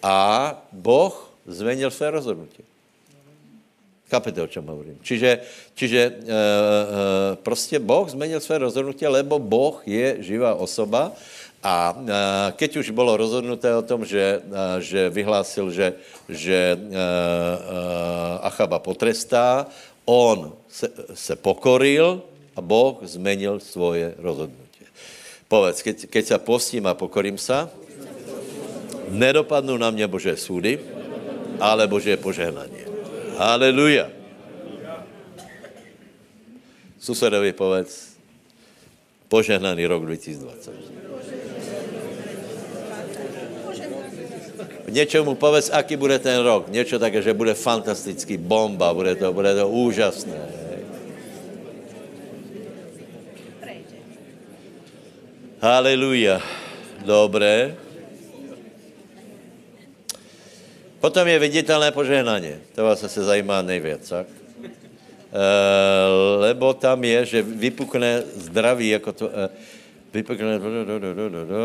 a Boh zmenil své rozhodnutie. Chápete, o čem hovorím? Čiže, čiže e, e, prostě Boh zmenil své rozhodnutie, lebo Boh je živá osoba a e, keď už bylo rozhodnuté o tom, že, e, že vyhlásil, že, že e, e, Achaba potrestá, on se, se pokoril a Boh zmenil svoje rozhodnutie. Povedz, keď, keď sa postím a pokorím sa, nedopadnú na mě Bože súdy, ale Bože požehnanie. Haleluja. Susedovi povedz, požehnaný rok 2020. Něčemu povedz, aký bude ten rok. Něco také, že bude fantastický, bomba, bude to, bude to úžasné. Haleluja. Dobré. Potom je viditelné požehnání. To vás se zajímá nejvíc, tak? E, lebo tam je, že vypukne zdraví, jako to... E, vypukne... Do, do, do, do, do, do.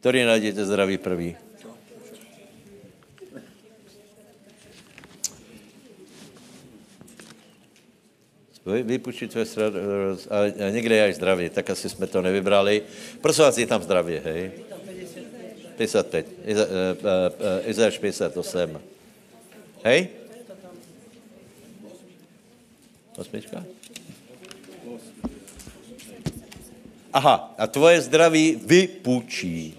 Který najdete zdraví prvý? Vypučit tvoje a někde je až zdraví, tak asi jsme to nevybrali. Prosím vás, je tam zdraví, hej? 55. Izajáš 58. Hej? Osmička? Aha, a tvoje zdraví vypučí.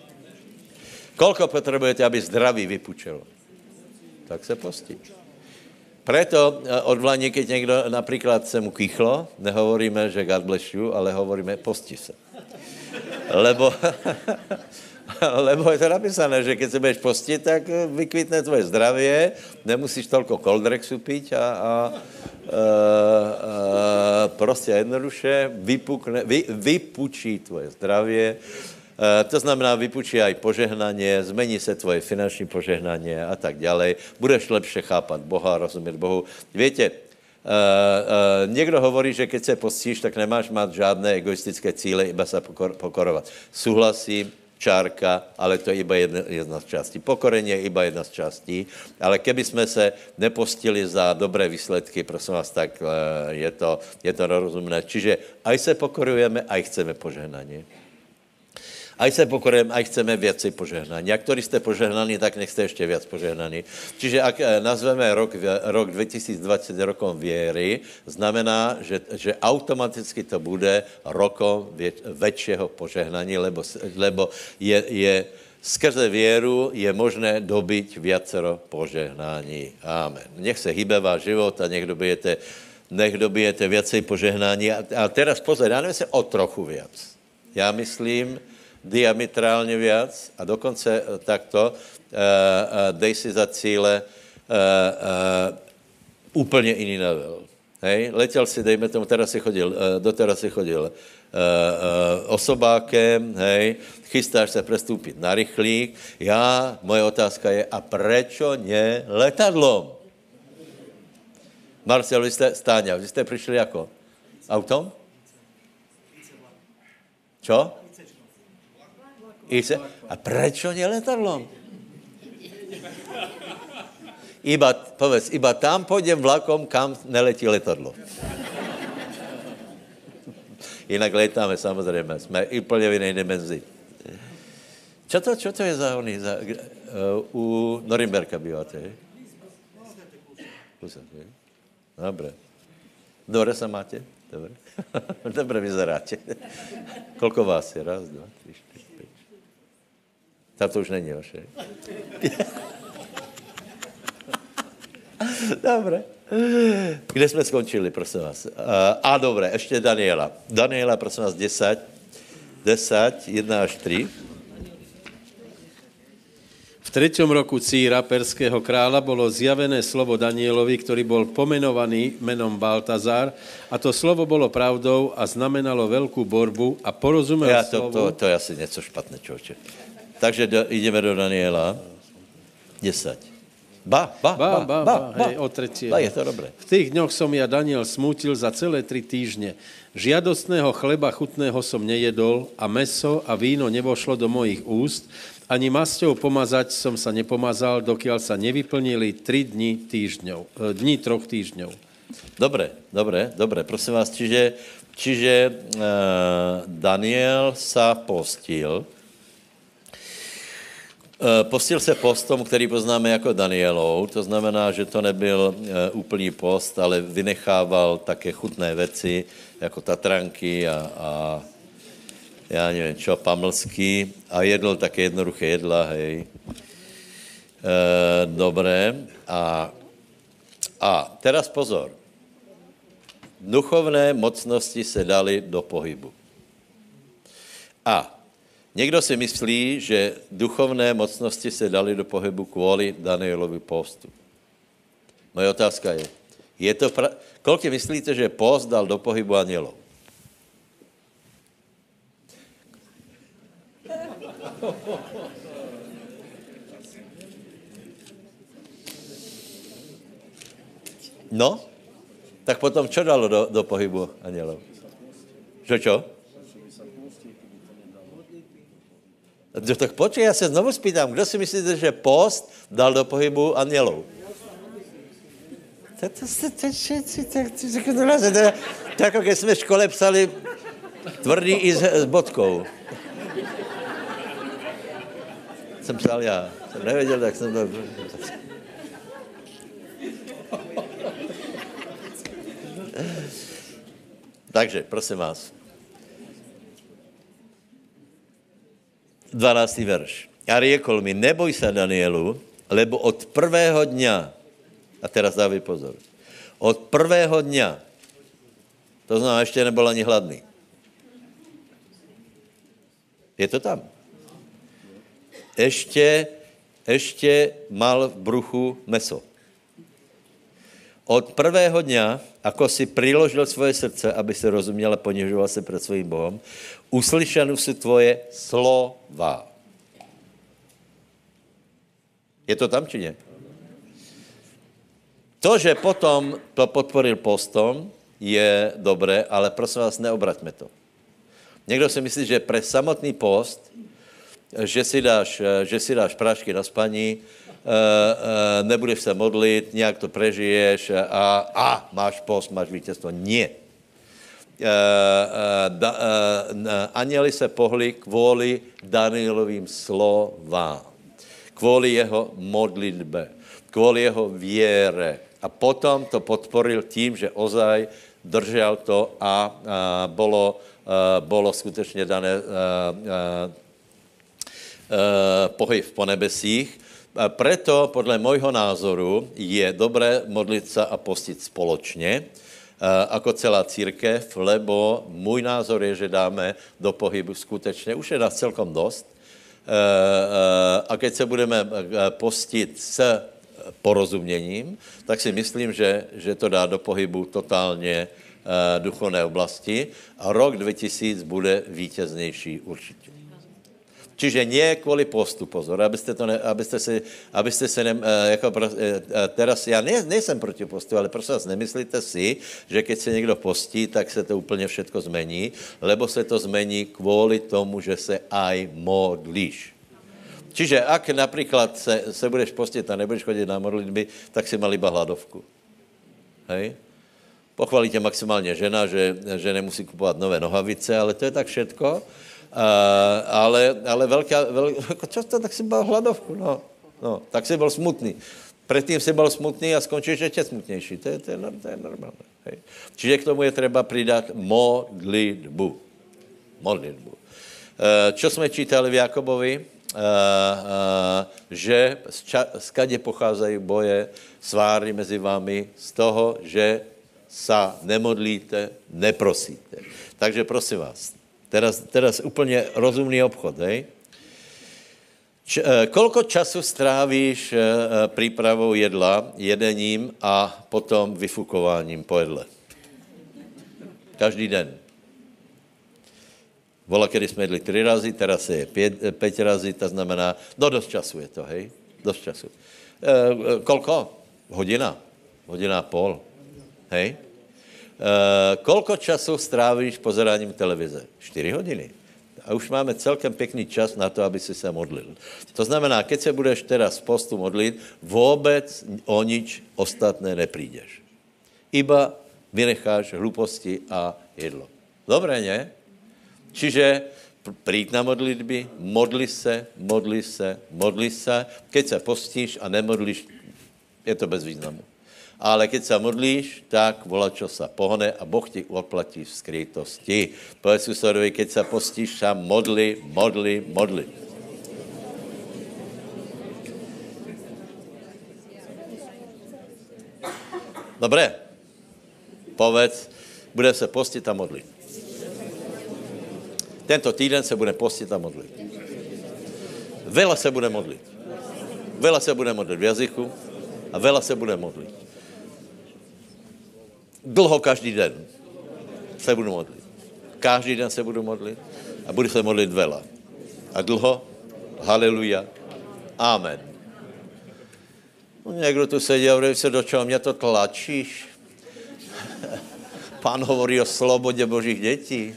Kolko potřebujete, aby zdraví vypučilo? Tak se postí. Preto eh, od vlani, keď někdo například se mu kýchlo, nehovoríme, že God bless you, ale hovoríme posti se. Lebo, (laughs) lebo je to napísané, že keď se budeš postit, tak eh, vykvitne tvoje zdravě, nemusíš tolko koldrexu pít a, a, a, a prostě jednoduše vypukne, vy, vypučí tvoje zdravě, Eh, to znamená, vypučí aj požehnanie, zmení se tvoje finanční požehnanie a tak dále. Budeš lepše chápat Boha, rozumět Bohu. Víte, Uh, uh, někdo hovorí, že keď se postíš, tak nemáš mít žádné egoistické cíle, iba se pokor, pokorovat. Souhlasím, čárka, ale to je iba jedna, jedna z částí. Pokorení je iba jedna z částí, ale keby jsme se nepostili za dobré výsledky, prosím vás, tak uh, je to, je to rozumné. Čiže aj se pokorujeme, aj chceme požehnání. Aj se pokorujeme, aj chceme věci požehnaní. Jak ktorí jste požehnaní, tak nech jste ještě víc požehnaní. Čiže ak eh, nazveme rok, rok 2020 rokom věry, znamená, že, že automaticky to bude rokom většího požehnání, lebo, lebo je, je skrze věru je možné dobyť viacero požehnání. Amen. Nech se hýbe váš život a nech dobijete, nech dobijete viacej požehnání. A, a teraz pozor, já nevím, o trochu víc. Já myslím, diametrálně víc a dokonce eh, takto uh, uh, dej si za cíle úplně jiný level. Hej? Letěl si, dejme tomu, teraz si chodil, uh, do si chodil osobákem, hej, chystáš se prestoupit na rychlík. Já, moje otázka je, a prečo ne letadlom? Marcel, vy jste, Stáňa, vy jste přišli jako? Autom? Čo? I se, a prečo nie letadlom? Iba, povedz, iba tam půjdem vlakom, kam neletí letadlo. Jinak letáme samozřejmě, jsme úplně v jiné dimenzi. Čo to, čo to je za oný? Za, uh, u Norimberka býváte, Dobre. Dobre sa máte? Dobre. (laughs) Dobre vyzeráte. Koľko vás je? Raz, dva, tři. Tam to už není vaše. (laughs) Dobre. Kde jsme skončili, prosím vás? A, dobré, ještě Daniela. Daniela, prosím vás, 10, 10, 1 až 3. V třetím roku Círa, perského krála, bylo zjavené slovo Danielovi, který byl pomenovaný menom Baltazar a to slovo bylo pravdou a znamenalo velkou borbu a porozuměl já to, slovu... To, to je asi něco špatné, člověče. Takže do, jdeme do Daniela 10. Ba, ba, Ba, ba, ba, hej, o tretie. Ba, je to dobré. V tých dňoch som ja, Daniel, smútil za celé tri týždne. Žiadostného chleba chutného som nejedol a meso a víno nevošlo do mojich úst. Ani masťou pomazať som sa nepomazal, dokiaľ sa nevyplnili tri dni týždňov, eh, dni troch týždňov. Dobre, dobre, dobre. Prosím vás, čiže, čiže uh, Daniel sa postil. Uh, postil se postom, který poznáme jako Danielov, to znamená, že to nebyl uh, úplný post, ale vynechával také chutné věci, jako tatranky a, a já nevím čo, pamlsky a jedl také jednoduché jedla, hej. E, dobré. A, a teraz pozor. Duchovné mocnosti se dali do pohybu. A někdo si myslí, že duchovné mocnosti se dali do pohybu kvůli Danielovi postu. Moje otázka je, je to pra... kolik myslíte, že post dal do pohybu anielov? No, tak potom čo dalo do, do pohybu anielov? Čo čo? No, tak počkej, já se znovu spýtám, kdo si myslíte, že post dal do pohybu anielov? To, to, to, to, to, to, to, jako když jsme v škole psali tvrdý i s, s bodkou. Jsem psal já. Jsem nevěděl, tak jsem to... Takže, prosím vás. 12. verš. A riekol mi, neboj se, Danielu, lebo od prvého dňa, a teraz dávej pozor, od prvého dňa, to znamená, ještě nebyl ani hladný. Je to tam. Ještě, ještě mal v bruchu meso. Od prvého dňa, ako si priložil svoje srdce, aby se rozuměl a ponižoval se před svým Bohem, uslyšenu si tvoje slova. Je to tam, či ne? To, že potom to podporil postom, je dobré, ale prosím vás, neobraťme to. Někdo si myslí, že pre samotný post, že si dáš, že si dáš prášky na spaní, Eh, eh, nebudeš se modlit, nějak to prežiješ a, a máš post, máš vítězstvo. Nie. Uh, da, uh, anieli se pohli kvůli Danielovým slovám, kvůli jeho modlitbe, kvůli jeho věre. A potom to podporil tím, že ozaj držel to a uh, bolo, uh, bolo skutečně dané uh, uh, pohyb po nebesích preto, podle mojho názoru, je dobré modlit se a postit společně, jako celá církev, lebo můj názor je, že dáme do pohybu skutečně, už je nás celkom dost, a keď se budeme postit s porozuměním, tak si myslím, že, že to dá do pohybu totálně duchovné oblasti. A rok 2000 bude vítěznější určitě. Čiže nie kvůli postu, pozor, abyste, to ne, abyste si, abyste se ne, eh, jako, eh, eh, teraz, já ne, nejsem proti postu, ale prosím vás, nemyslíte si, že keď se někdo postí, tak se to úplně všetko zmení, lebo se to zmení kvůli tomu, že se aj modlíš. Čiže ak například se, se budeš postit a nebudeš chodit na modlitby, tak si mal iba hladovku. Hej? Pochvalí tě maximálně žena, že, že nemusí kupovat nové nohavice, ale to je tak všetko. Uh, ale, ale velká, vel, (laughs) jako často tak si byl hladovku, no. no. tak si byl smutný. Předtím si byl smutný a skončíš ještě smutnější. To je, to je, to je normálné. Hej. Čiže k tomu je třeba přidat modlitbu. Modlitbu. Čo jsme čítali v Jakobovi? Uh, že z, ča, z kade pocházejí boje, sváry mezi vámi, z toho, že sa nemodlíte, neprosíte. Takže prosím vás, Teraz, teraz úplně rozumný obchod, hej? Č, eh, kolko času strávíš eh, přípravou jedla, jedením a potom vyfukováním po jedle? Každý den. Vola, kdy jsme jedli tři razy, teraz je pět, eh, pět razy, to znamená, no dost času je to, hej? Dost času. e, kolko? Hodina. Hodina a pol. Hej? E, kolko času strávíš pozeraním televize? 4 hodiny. A už máme celkem pěkný čas na to, aby si se modlil. To znamená, keď se budeš teraz v postu modlit, vůbec o nič ostatné neprídeš. Iba vynecháš hluposti a jedlo. Dobré, ne? Čiže přijít na modlitby, modli se, modli se, modli se. Keď se postíš a nemodlíš, je to bez významu. Ale keď se modlíš, tak volá, čo sa pohne a Boh ti odplatí v skrytosti. Povedz susedovi, keď se postíš, sa modli, modli, modli. Dobré. Povedz, bude se postit a modlit. Tento týden se bude postit a modlit. Vela se bude modlit. Vela se bude modlit v jazyku a vela se bude modlit. Dlho každý den se budu modlit. Každý den se budu modlit a budu se modlit vela. A dlho, haleluja, amen. No, někdo tu sedí a hovorí se, do čeho mě to tlačíš? (laughs) Pán hovorí o slobodě božích dětí.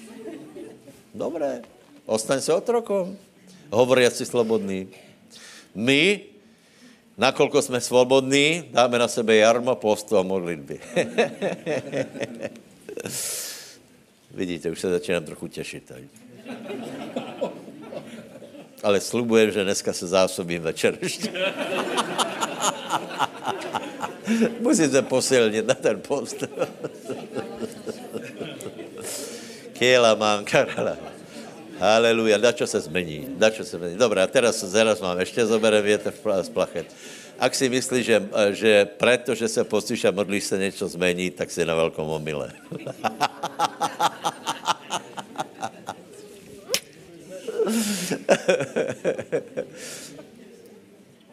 Dobré, ostaň se otrokom. Hovoriaci slobodný. My, nakolko jsme svobodní, dáme na sebe jarmo, postu a modlitby. (laughs) Vidíte, už se začínám trochu těšit. Tady. Ale slubujem, že dneska se zásobím večer ještě. (laughs) Musíte posilnit na ten post. (laughs) Kiela mám karala. Haleluja, dačo se zmení, dačo se zmení. Dobré, a teraz, teraz mám, ještě zoberem větev z plachet. Ak si myslíš, že, že preto, že se postíš a modlíš se něco zmení, tak si na velkom omyle. (laughs)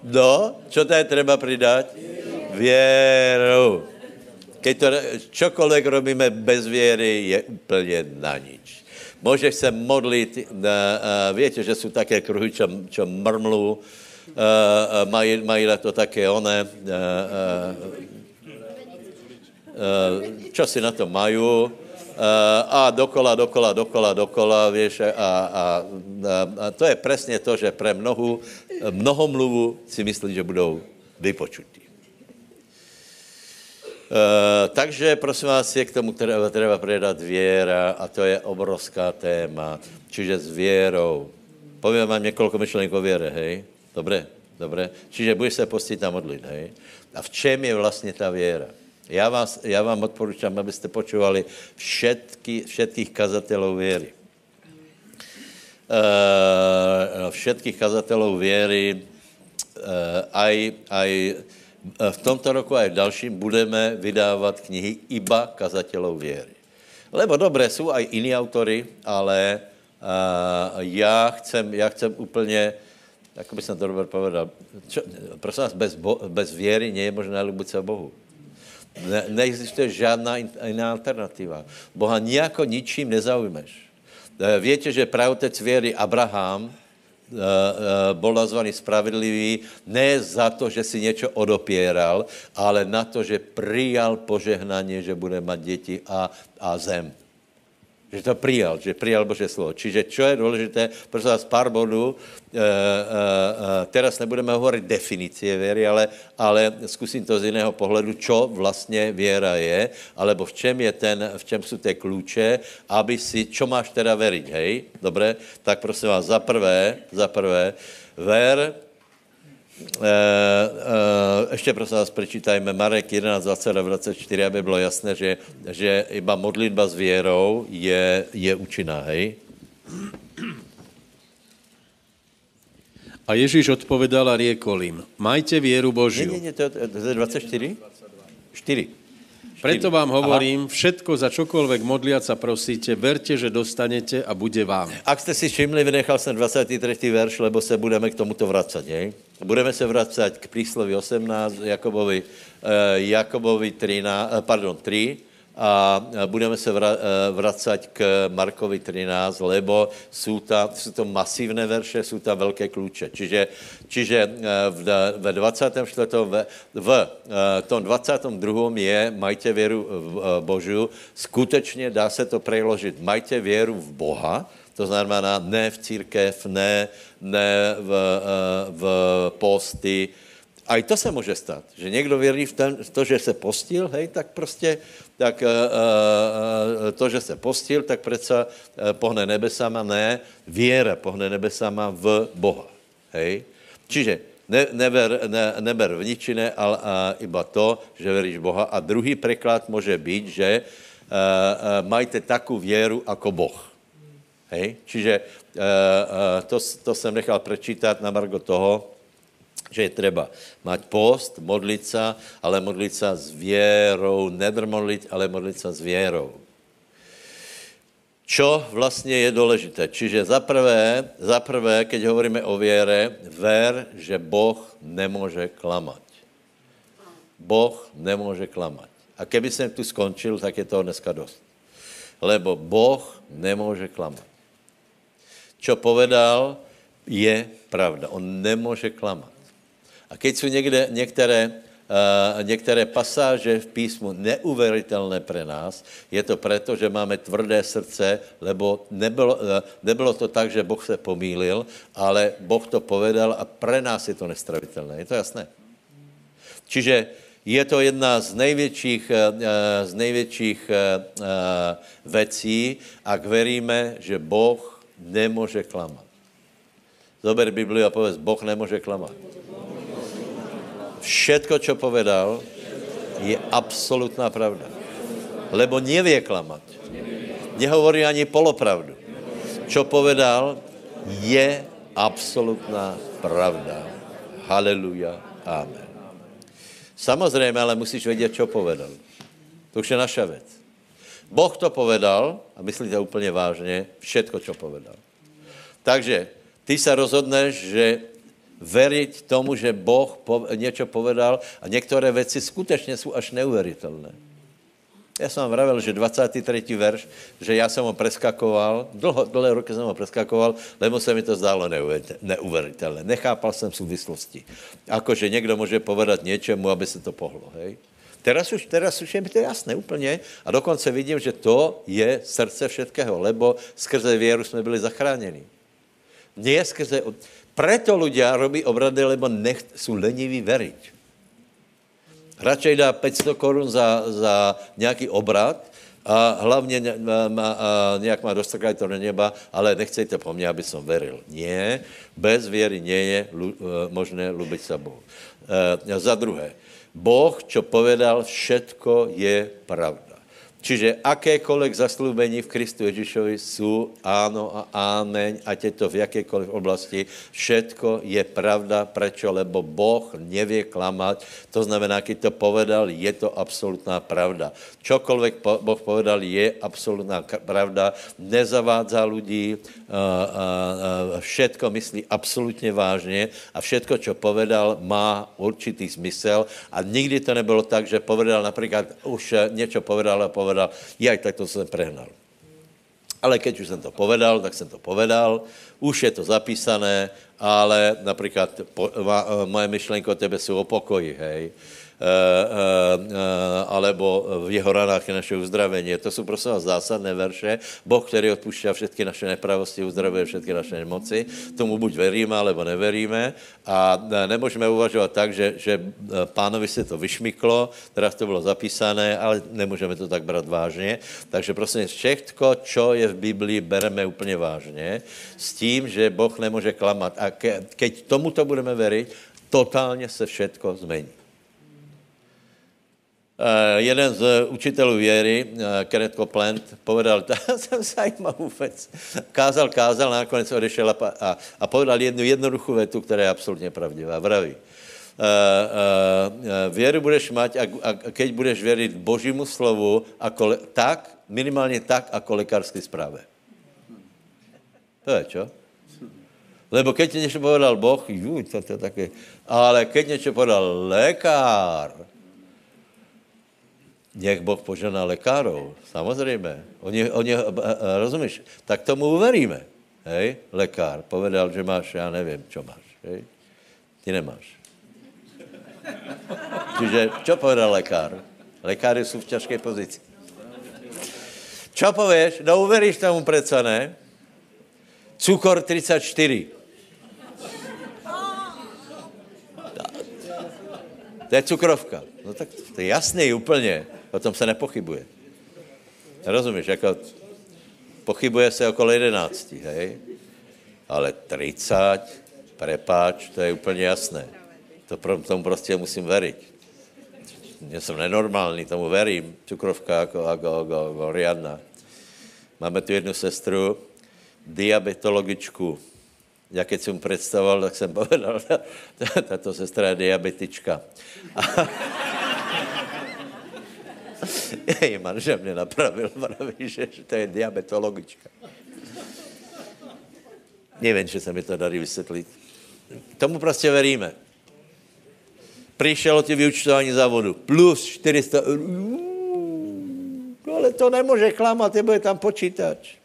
no, čo tady treba přidat? Věru. Keď to, čokoliv robíme bez věry, je úplně na nič. Můžeš se modlit, uh, uh, víte, že jsou také kruhy, čo, čo mrmlú, uh, uh, mají, mají to také one, čo si na to mají, a dokola, dokola, dokola, dokola, víš, a, a, a, to je přesně to, že pre mnohu, mnohomluvu si myslí, že budou vypočutí. Uh, takže prosím vás, je k tomu treba, treba predat věra a to je obrovská téma. Čiže s věrou. Povím vám několik myšlenek o věre, hej? Dobré, dobré. Čiže budeš se postit a modlit, hej? A v čem je vlastně ta věra? Já, vás, já vám odporučám, abyste počúvali všetky, všetkých kazatelů věry. Uh, všetkých kazatelů věry, uh, aj, aj Eh, v tomto roku a v dalším budeme vydávat knihy iba kazatelů věry. Lebo dobré jsou aj jiní autory, ale uh, já, chcem, já chcem úplně, jako by jsem to dobře povedal, čo, prosím vás, bez, bo, bez věry je možné ljubit se Bohu. Ne, neexistuje žádná jiná alternativa. Boha nijako ničím nezaujmeš. Eh, Víte, že pravotec věry Abraham, Eh, eh, bol nazvaný spravedlivý ne za to, že si něco odopieral, ale na to, že prijal požehnání, že bude mať děti a, a zem. Že to přijal, že přijal Bože slovo. Čiže čo je důležité, prosím vás, pár bodů, e, e, e, teraz nebudeme hovorit definicie věry, ale, ale zkusím to z jiného pohledu, čo vlastně věra je, alebo v čem je ten, v čem jsou ty klíče, aby si, čo máš teda veriť, hej? Dobré? Tak prosím vás, za prvé, za prvé, ver, E, e, ještě prosím vás přečítajme Marek 11, 20 a 24, aby bylo jasné, že, že iba modlitba s věrou je, je účinná, hej? A Ježíš odpovedal a riekol im, majte věru Božiu. Ne, ne, ne, to, to je 24? 4. Preto vám hovorím, Aha. všetko za čokoľvek modliať sa prosíte, verte, že dostanete a bude vám. Ak ste si všimli, vynechal jsem 23. verš, lebo se budeme k tomuto vracať, nie? Budeme se vracať k príslovi 18, Jakobovi, uh, Jakobovi 13, uh, pardon, 3 a budeme se vra, vracať k Markovi 13, lebo jsou, ta, jsou to masívné verše, jsou tam velké kluče. Čiže, čiže v, ve 24. v, v tom 22. je majte věru v Božu, skutečně dá se to preložit, majte věru v Boha, to znamená ne v církev, ne, ne v, v posty, a i to se může stát, že někdo věří v, ten, v to, že se postil, hej, tak prostě tak uh, uh, to, že se postil, tak přece pohne nebesama, ne, věra pohne nebesama v Boha. Hej? Čiže ne, neber, ne, neber v ničine, ale uh, iba to, že veríš Boha. A druhý preklad může být, že uh, uh, majte takovou věru jako Boh. Hej? Čiže uh, uh, to, to jsem nechal prečítat na margo toho, že je třeba mať post, modlit se, ale modlit se s věrou, nedr modlit, ale modlit se s věrou. Čo vlastně je důležité? Čiže za prvé, za prvé, keď hovoríme o věre, ver, že Boh nemůže klamat. Boh nemůže klamat. A keby jsem tu skončil, tak je to dneska dost. Lebo Boh nemůže klamat. Čo povedal, je pravda. On nemůže klamat. A keď jsou někde, některé, uh, některé pasáže v písmu neuvěřitelné pre nás, je to proto, že máme tvrdé srdce, lebo nebylo, uh, nebylo to tak, že Boh se pomýlil, ale Boh to povedal a pre nás je to nestravitelné. Je to jasné? Čiže je to jedna z největších, z největších věcí, ak veríme, že Boh nemůže klamat. Zober Bibliu a povedz, Boh nemůže klamat. Všetko, čo povedal, je absolutná pravda. Lebo nevie klamat. Nehovorí ani polopravdu. Čo povedal, je absolutná pravda. Haleluja. Amen. Samozřejmě, ale musíš vědět, čo povedal. To už je naša věc. Boh to povedal, a myslíte úplně vážně, všetko, čo povedal. Takže ty se rozhodneš, že veriť tomu, že Boh po, něco povedal a některé věci skutečně jsou až neuvěřitelné. Já jsem vám vravil, že 23. verš, že já jsem ho preskakoval, dlho, dlhé roky jsem ho preskakoval, lebo se mi to zdálo neuvěřitelné. Nechápal jsem souvislosti. Akože někdo může povedat něčemu, aby se to pohlo. Hej? Teraz už, teraz už je mi to jasné úplně a dokonce vidím, že to je srdce všetkého, lebo skrze věru jsme byli zachráněni. Nie skrze... Preto ľudia robí obrady, lebo nech, jsou leniví veriť. Radšej dá 500 korun za, za nějaký obrad a hlavně nějak má dostrkať to na neba, ale nechcejte po mně, aby som veril. Nie, bez věry nie je e, možné lubit sa Bohu. E, za druhé, Boh, čo povedal, všetko je pravda. Čiže akékoliv zaslúbení v Kristu Ježišovi jsou áno a ámeň, ať je to v jakékoliv oblasti, všetko je pravda. Prečo? Lebo Boh nevie klamať. To znamená, keď to povedal, je to absolutná pravda. Čokoľvek Boh povedal, je absolutná pravda. Nezavádza ľudí, všetko myslí absolutně vážně a všetko, čo povedal, má určitý smysl a nikdy to nebylo tak, že povedal například, už něco povedal a povedal, povedal, jaj, tak to jsem prehnal. Ale keď už jsem to povedal, tak jsem to povedal, už je to zapísané, ale například ma, moje myšlenky o tebe jsou o pokoji, hej. Eh, eh, alebo v jeho ranách je naše uzdravení. To jsou prosím vás zásadné verše. Boh, který odpušťá všechny naše nepravosti, uzdravuje všechny naše nemoci. Tomu buď veríme, alebo neveríme. A eh, nemůžeme uvažovat tak, že, že pánovi se to vyšmyklo, teda to bylo zapísané, ale nemůžeme to tak brát vážně. Takže prosím, všechno, co je v Biblii, bereme úplně vážně, s tím, že Boh nemůže klamat. A ke, keď tomuto budeme věřit, totálně se všetko změní. Uh, jeden z učitelů věry, uh, Kenneth Copeland, povedal (laughs) jsem zajímavou věc. Kázal, kázal, a nakonec odešel a, a, a povedal jednu jednoduchou větu, která je absolutně pravdivá. Vraví, uh, věru budeš mať, a, a keď budeš věřit Božímu slovu, ako, tak, minimálně tak, jako lékařské zprávě. To je čo? Lebo keď něco povedal Boh, jú, to, to je také, ale keď něco povedal lékár, Nech Boh požená lekárov, samozřejmě. Oni, oni, eh, eh, rozumíš, tak tomu uveríme. Hej, lekár povedal, že máš, já nevím, čo máš. Hej. Ty nemáš. Čiže, čo povedal lekár? Lekáři jsou v těžké pozici. Čo pověš? No uveríš tomu přece, ne? Cukor 34. To je cukrovka. No tak to je jasný úplně. O tom se nepochybuje. Rozumíš, jako pochybuje se okolo 11, hej? Ale 30, prepáč, to je úplně jasné. To pro, tomu prostě musím veriť. Já jsem nenormální, tomu verím. Cukrovka jako, jako, jako, jako riadna. Máme tu jednu sestru, diabetologičku. Já keď jsem představoval, tak jsem povedal, (laughs) tato sestra je diabetička. (laughs) Její manžel mě napravil, praví, že, že to je diabetologička. Nevím, že se mi to darí vysvětlit. Tomu prostě veríme. Přišlo ti vyučtování závodu. Plus 400 eur. No ale to nemůže klamat, je bude tam počítač.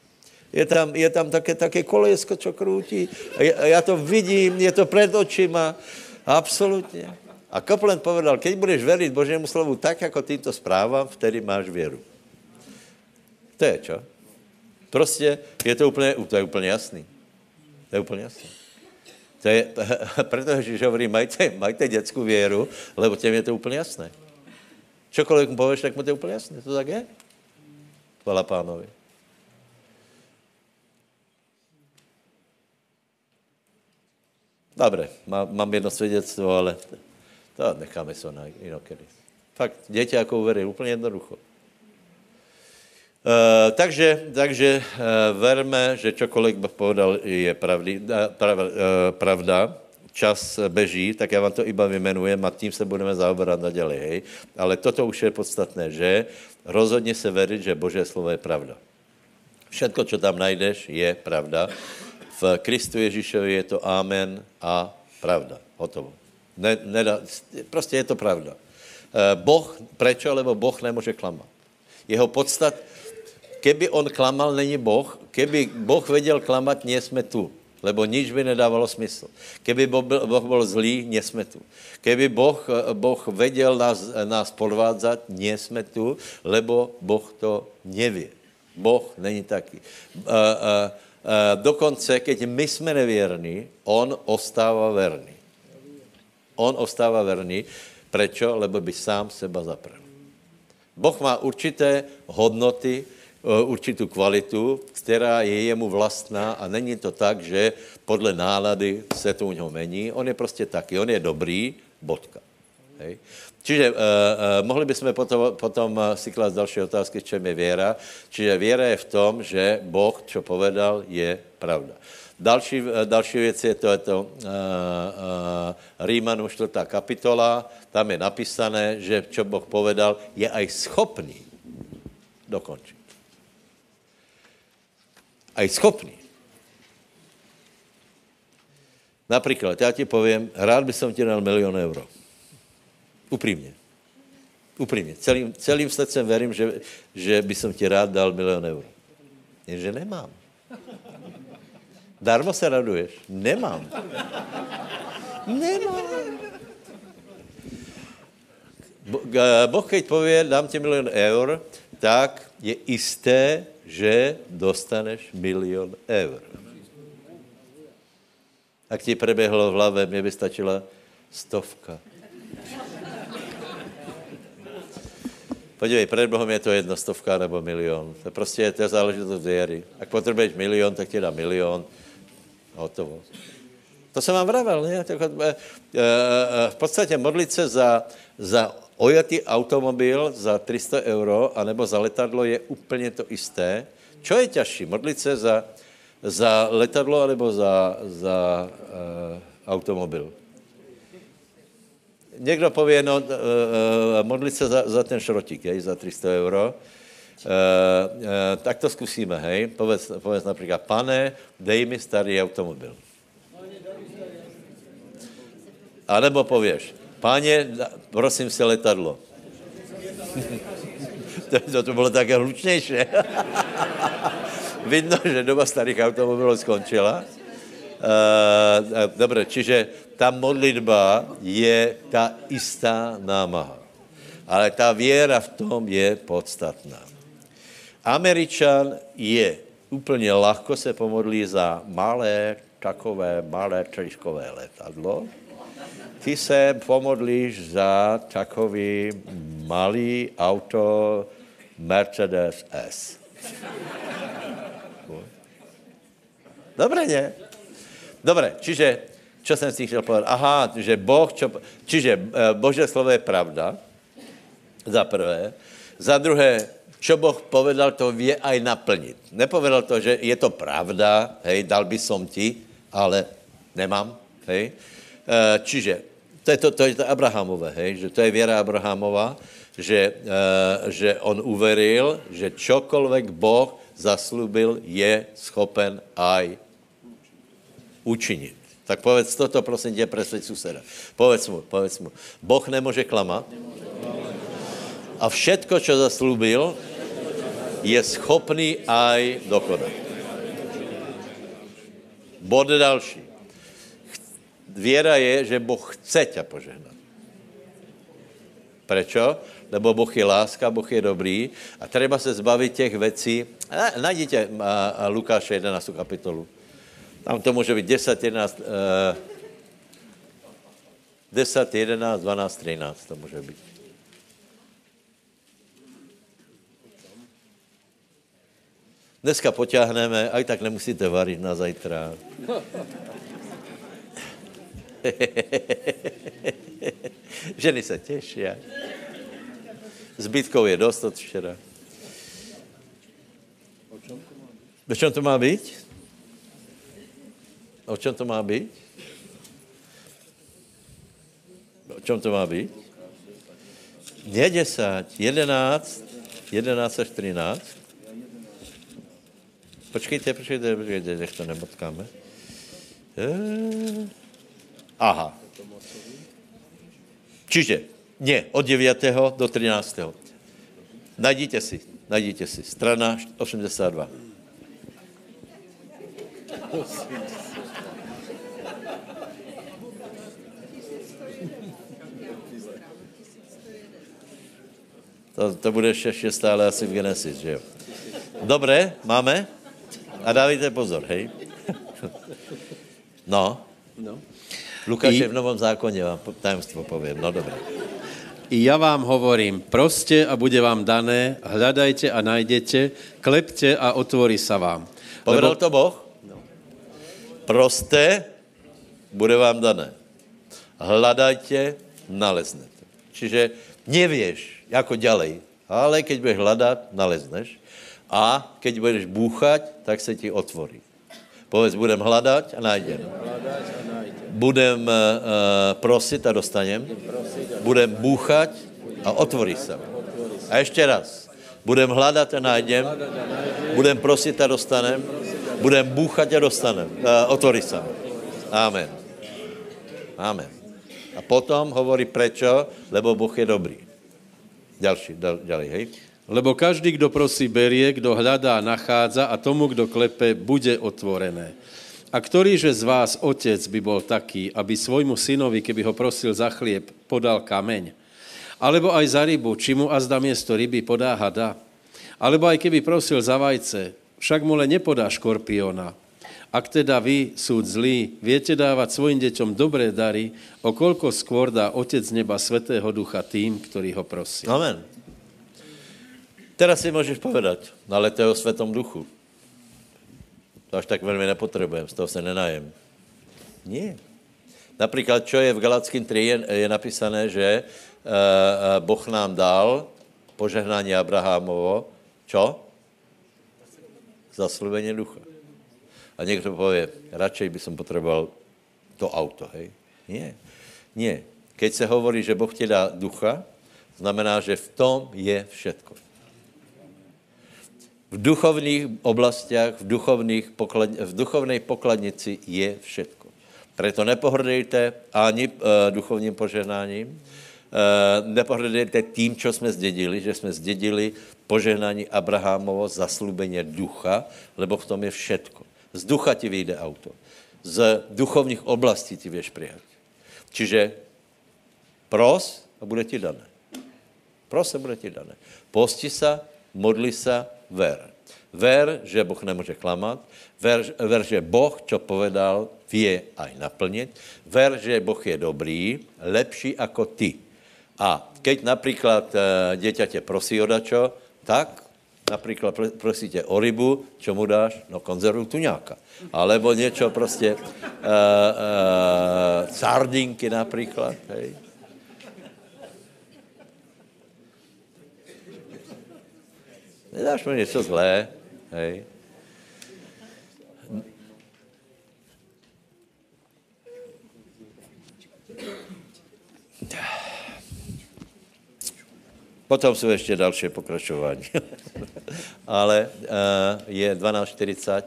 Je tam, je tam také, také kolesko, co krutí. Já, já to vidím, je to před očima. Absolutně. A Kaplan povedal, keď budeš veriť Božímu slovu tak, jako týmto zprávám, vtedy máš věru. To je čo? Prostě je to úplně, to je úplně jasný. To je úplně jasný. To je, (laughs) proto Ježíš hovorí, majte, majte dětskou věru, lebo těm je to úplně jasné. Čokoliv mu pověš, tak mu to je úplně jasné. To tak je? Chvala pánovi. Dobre, má, mám jedno svědectvo, ale to necháme se na jinokedy. Fakt, děti jako uverí, úplně jednoducho. Uh, takže, takže uh, verme, že čokoliv bych povedal je pravdy, uh, prav, uh, pravda, čas beží, tak já vám to iba vymenujem a tím se budeme zaoberat naděli, hej. Ale toto už je podstatné, že rozhodně se veriť, že Boží slovo je pravda. Všetko, co tam najdeš, je pravda. V Kristu Ježíšovi je to amen a pravda. Hotovo. Ne, nedá, prostě je to pravda. Boh, prečo? Lebo Boh nemůže klamat. Jeho podstat, keby on klamal, není Boh. Keby Boh věděl klamat, nie jsme tu. Lebo nič by nedávalo smysl. Keby Boh byl, zlý, nie jsme tu. Keby boh, boh věděl nás, nás podvádzat, nie jsme tu, lebo Boh to neví. Boh není uh, dokonce, keď my jsme nevěrní, on ostává verný. On ostává verný. Prečo? Lebo by sám seba zaprel. Boh má určité hodnoty, Eh, určitou kvalitu, která je jemu vlastná a není to tak, že podle nálady se to u něho mení. On je prostě taky, on je dobrý, bodka. Hej. Čiže uh, uh, mohli bychom potom, potom si klást další otázky, v čem je věra. Čiže věra je v tom, že Boh, co povedal, je pravda. Další, další věc je to, je to uh, uh, Rímanu 4. kapitola, tam je napísané, že čo Boh povedal, je aj schopný dokončit aj schopný. Například, já ti povím, rád by som ti dal milion euro. Upřímně. Upřímně. Celým, celým srdcem verím, že, že by som ti rád dal milion euro. Jenže nemám. Darmo se raduješ? Nemám. Nemám. Boh, keď pově, dám ti milion eur, tak je isté, že dostaneš milion eur. Ak ti preběhlo v hlavě, mě by stačila stovka. Podívej, před Bohem je to jedna stovka nebo milion. To prostě je to záležitost věry. Ak potřebuješ milion, tak ti dá milion. Hotovo. To jsem vám vravel, ne? Eh, eh, v podstatě modlit se za, za ojatý automobil za 300 euro anebo za letadlo je úplně to isté. Čo je těžší? Modlit se za, za letadlo anebo za, za uh, automobil? Někdo pově, no, uh, modlit se za, za ten šrotík, hej, za 300 euro. Uh, uh, tak to zkusíme, hej. Povedz, povedz například, pane, dej mi starý automobil. A nebo pověš, Páně, prosím se letadlo. (laughs) to, to, to bylo také hlučnější. (laughs) Vidno, že doba starých automobilů skončila. Uh, dobre, čiže ta modlitba je ta istá námaha. Ale ta věra v tom je podstatná. Američan je úplně lahko se pomodlí za malé, takové malé tričkové letadlo. Ty se pomodlíš za takový malý auto Mercedes S. Dobre, ne? Dobre, čiže, čo jsem si chtěl povedať? Aha, že Boh, čo, čiže uh, Božie slovo je pravda, za prvé. Za druhé, čo Boh povedal, to vie aj naplnit. Nepovedal to, že je to pravda, hej, dal by som ti, ale nemám, hej. Uh, čiže, to je to, to je to Abrahamové, hej, že to je věra Abrahamová, že, uh, že on uveril, že čokoľvek Boh zaslubil, je schopen aj učinit. Tak povedz toto, prosím tě, presveď suseda. Povedz mu, povedz mu. Boh nemůže klamat. A všetko, čo zaslúbil, je schopný aj dokonat. Bod další. Věra je, že Boh chce tě požehnat. Prečo? Lebo Boh je láska, Boh je dobrý a treba se zbavit těch věcí. Najděte Lukáše 11. kapitolu. Tam to může být 10, 11, uh, 10, 11, 12, 13 to může být. Dneska poťahneme, aj tak nemusíte varit na zajtra. Ženy se těší. Zbytkov je dost od včera. O čem to má být? O čem to má být? O čem to má být? Je 10, 11, 11 až 13. Počkejte, počkejte, počkejte, nech to nemotkáme. Aha. Čiže, ne, od 9. do 13. Najděte si, najděte si, strana 82. To, to bude ještě stále asi v Genesis, že jo? Dobré, máme? A dávajte pozor, hej? No. no. Lukáš I... je v Novom zákoně, vám tajemstvo povím. No dobré. I ja vám hovorím, proste a bude vám dané, hľadajte a najdete, klepte a otvorí sa vám. Povedal Lebo... to Boh? No. Proste, bude vám dané. Hľadajte, naleznete. Čiže nevieš, jako ďalej. Ale keď budeš hledat, nalezneš. A keď budeš búchať, tak se ti otvorí. Povedz, budem hledat a najdem. Budem uh, prosit a dostanem. Budem búchať a otvorí se. A ještě raz. Budem hledat a najdem. Budem prosit a dostanem. Budem búchať a dostanem. Uh, otvorí se. Amen. Amen. A potom hovorí prečo, lebo Boh je dobrý. Ďalší, ďalej, hej. Lebo každý, kdo prosí, berie, kdo hľadá, nachádza a tomu, kdo klepe, bude otvorené. A ktorýže z vás otec by bol taký, aby svojmu synovi, keby ho prosil za chlieb, podal kameň? Alebo aj za rybu, či mu azda miesto ryby podá hada? Alebo aj keby prosil za vajce, však mu len nepodá škorpiona. Ak teda vy, súd zlí, viete dávať svojim deťom dobré dary, o koľko skôr dá Otec neba Svetého Ducha tým, ktorí ho prosí. Amen. Teraz si môžeš povedať, ale to je o Svetom Duchu. To až tak veľmi nepotrebujem, z toho se nenajem. Nie. Například, čo je v Galackým 3, je, je napísané, že uh, Boh nám dal požehnání Abrahamovo, čo? Zaslubení ducha. A někdo pově, radšej by som potřeboval to auto, hej? Nie, nie. Keď se hovorí, že Boh ti dá ducha, znamená, že v tom je všetko. V duchovných oblastiach, v, duchovných poklad, v duchovnej pokladnici je všetko. Preto nepohrdejte ani uh, duchovním požehnáním, uh, nepohrdejte tím, čo jsme zdědili, že jsme zdědili požehnání Abrahamovo, zaslúbenie ducha, lebo v tom je všetko. Z ducha ti vyjde auto. Z duchovních oblastí ti vieš prijať. Čiže pros a bude ti dané. Pros a bude ti dané. Posti sa, modli sa, ver. Ver, že Boh nemůže klamat. Ver, ver, že Boh, čo povedal, vie aj naplnit. Ver, že Boh je dobrý, lepší ako ty. A keď napríklad e, dieťa tě prosí o dačo, tak napríklad prosíte o rybu, čo mu dáš? No konzervu tuňáka. Alebo niečo prostě, uh, uh, sardinky napríklad, hej. Nedáš mu něco zlé, hej. Potom jsou ještě další pokračování. (laughs) Ale uh, je 12.40,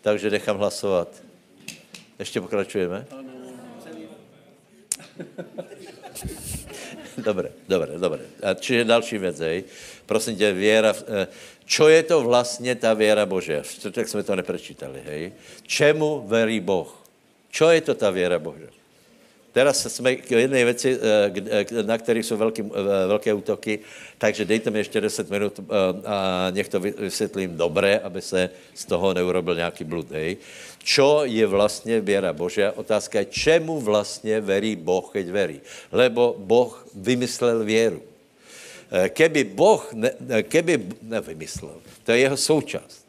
takže nechám hlasovat. Ještě pokračujeme? Dobre, dobre, dobre. A čiže další věc, hej. Prosím tě, věra, eh, čo je to vlastně ta věra Božia? Tak jsme to neprečítali, hej. Čemu verí Boh? Čo je to ta věra Božia? Teraz jsme k jedné věci, eh, na kterých jsou velký, eh, velké útoky, takže dejte mi ještě 10 minut a nech to vysvětlím dobré, aby se z toho neurobil nějaký blud. Hej. Čo je vlastně věra Božia? Otázka je, čemu vlastně verí Boh, keď verí. Lebo Boh vymyslel věru. Eh, keby Boh, ne, keby nevymyslel, to je jeho součást.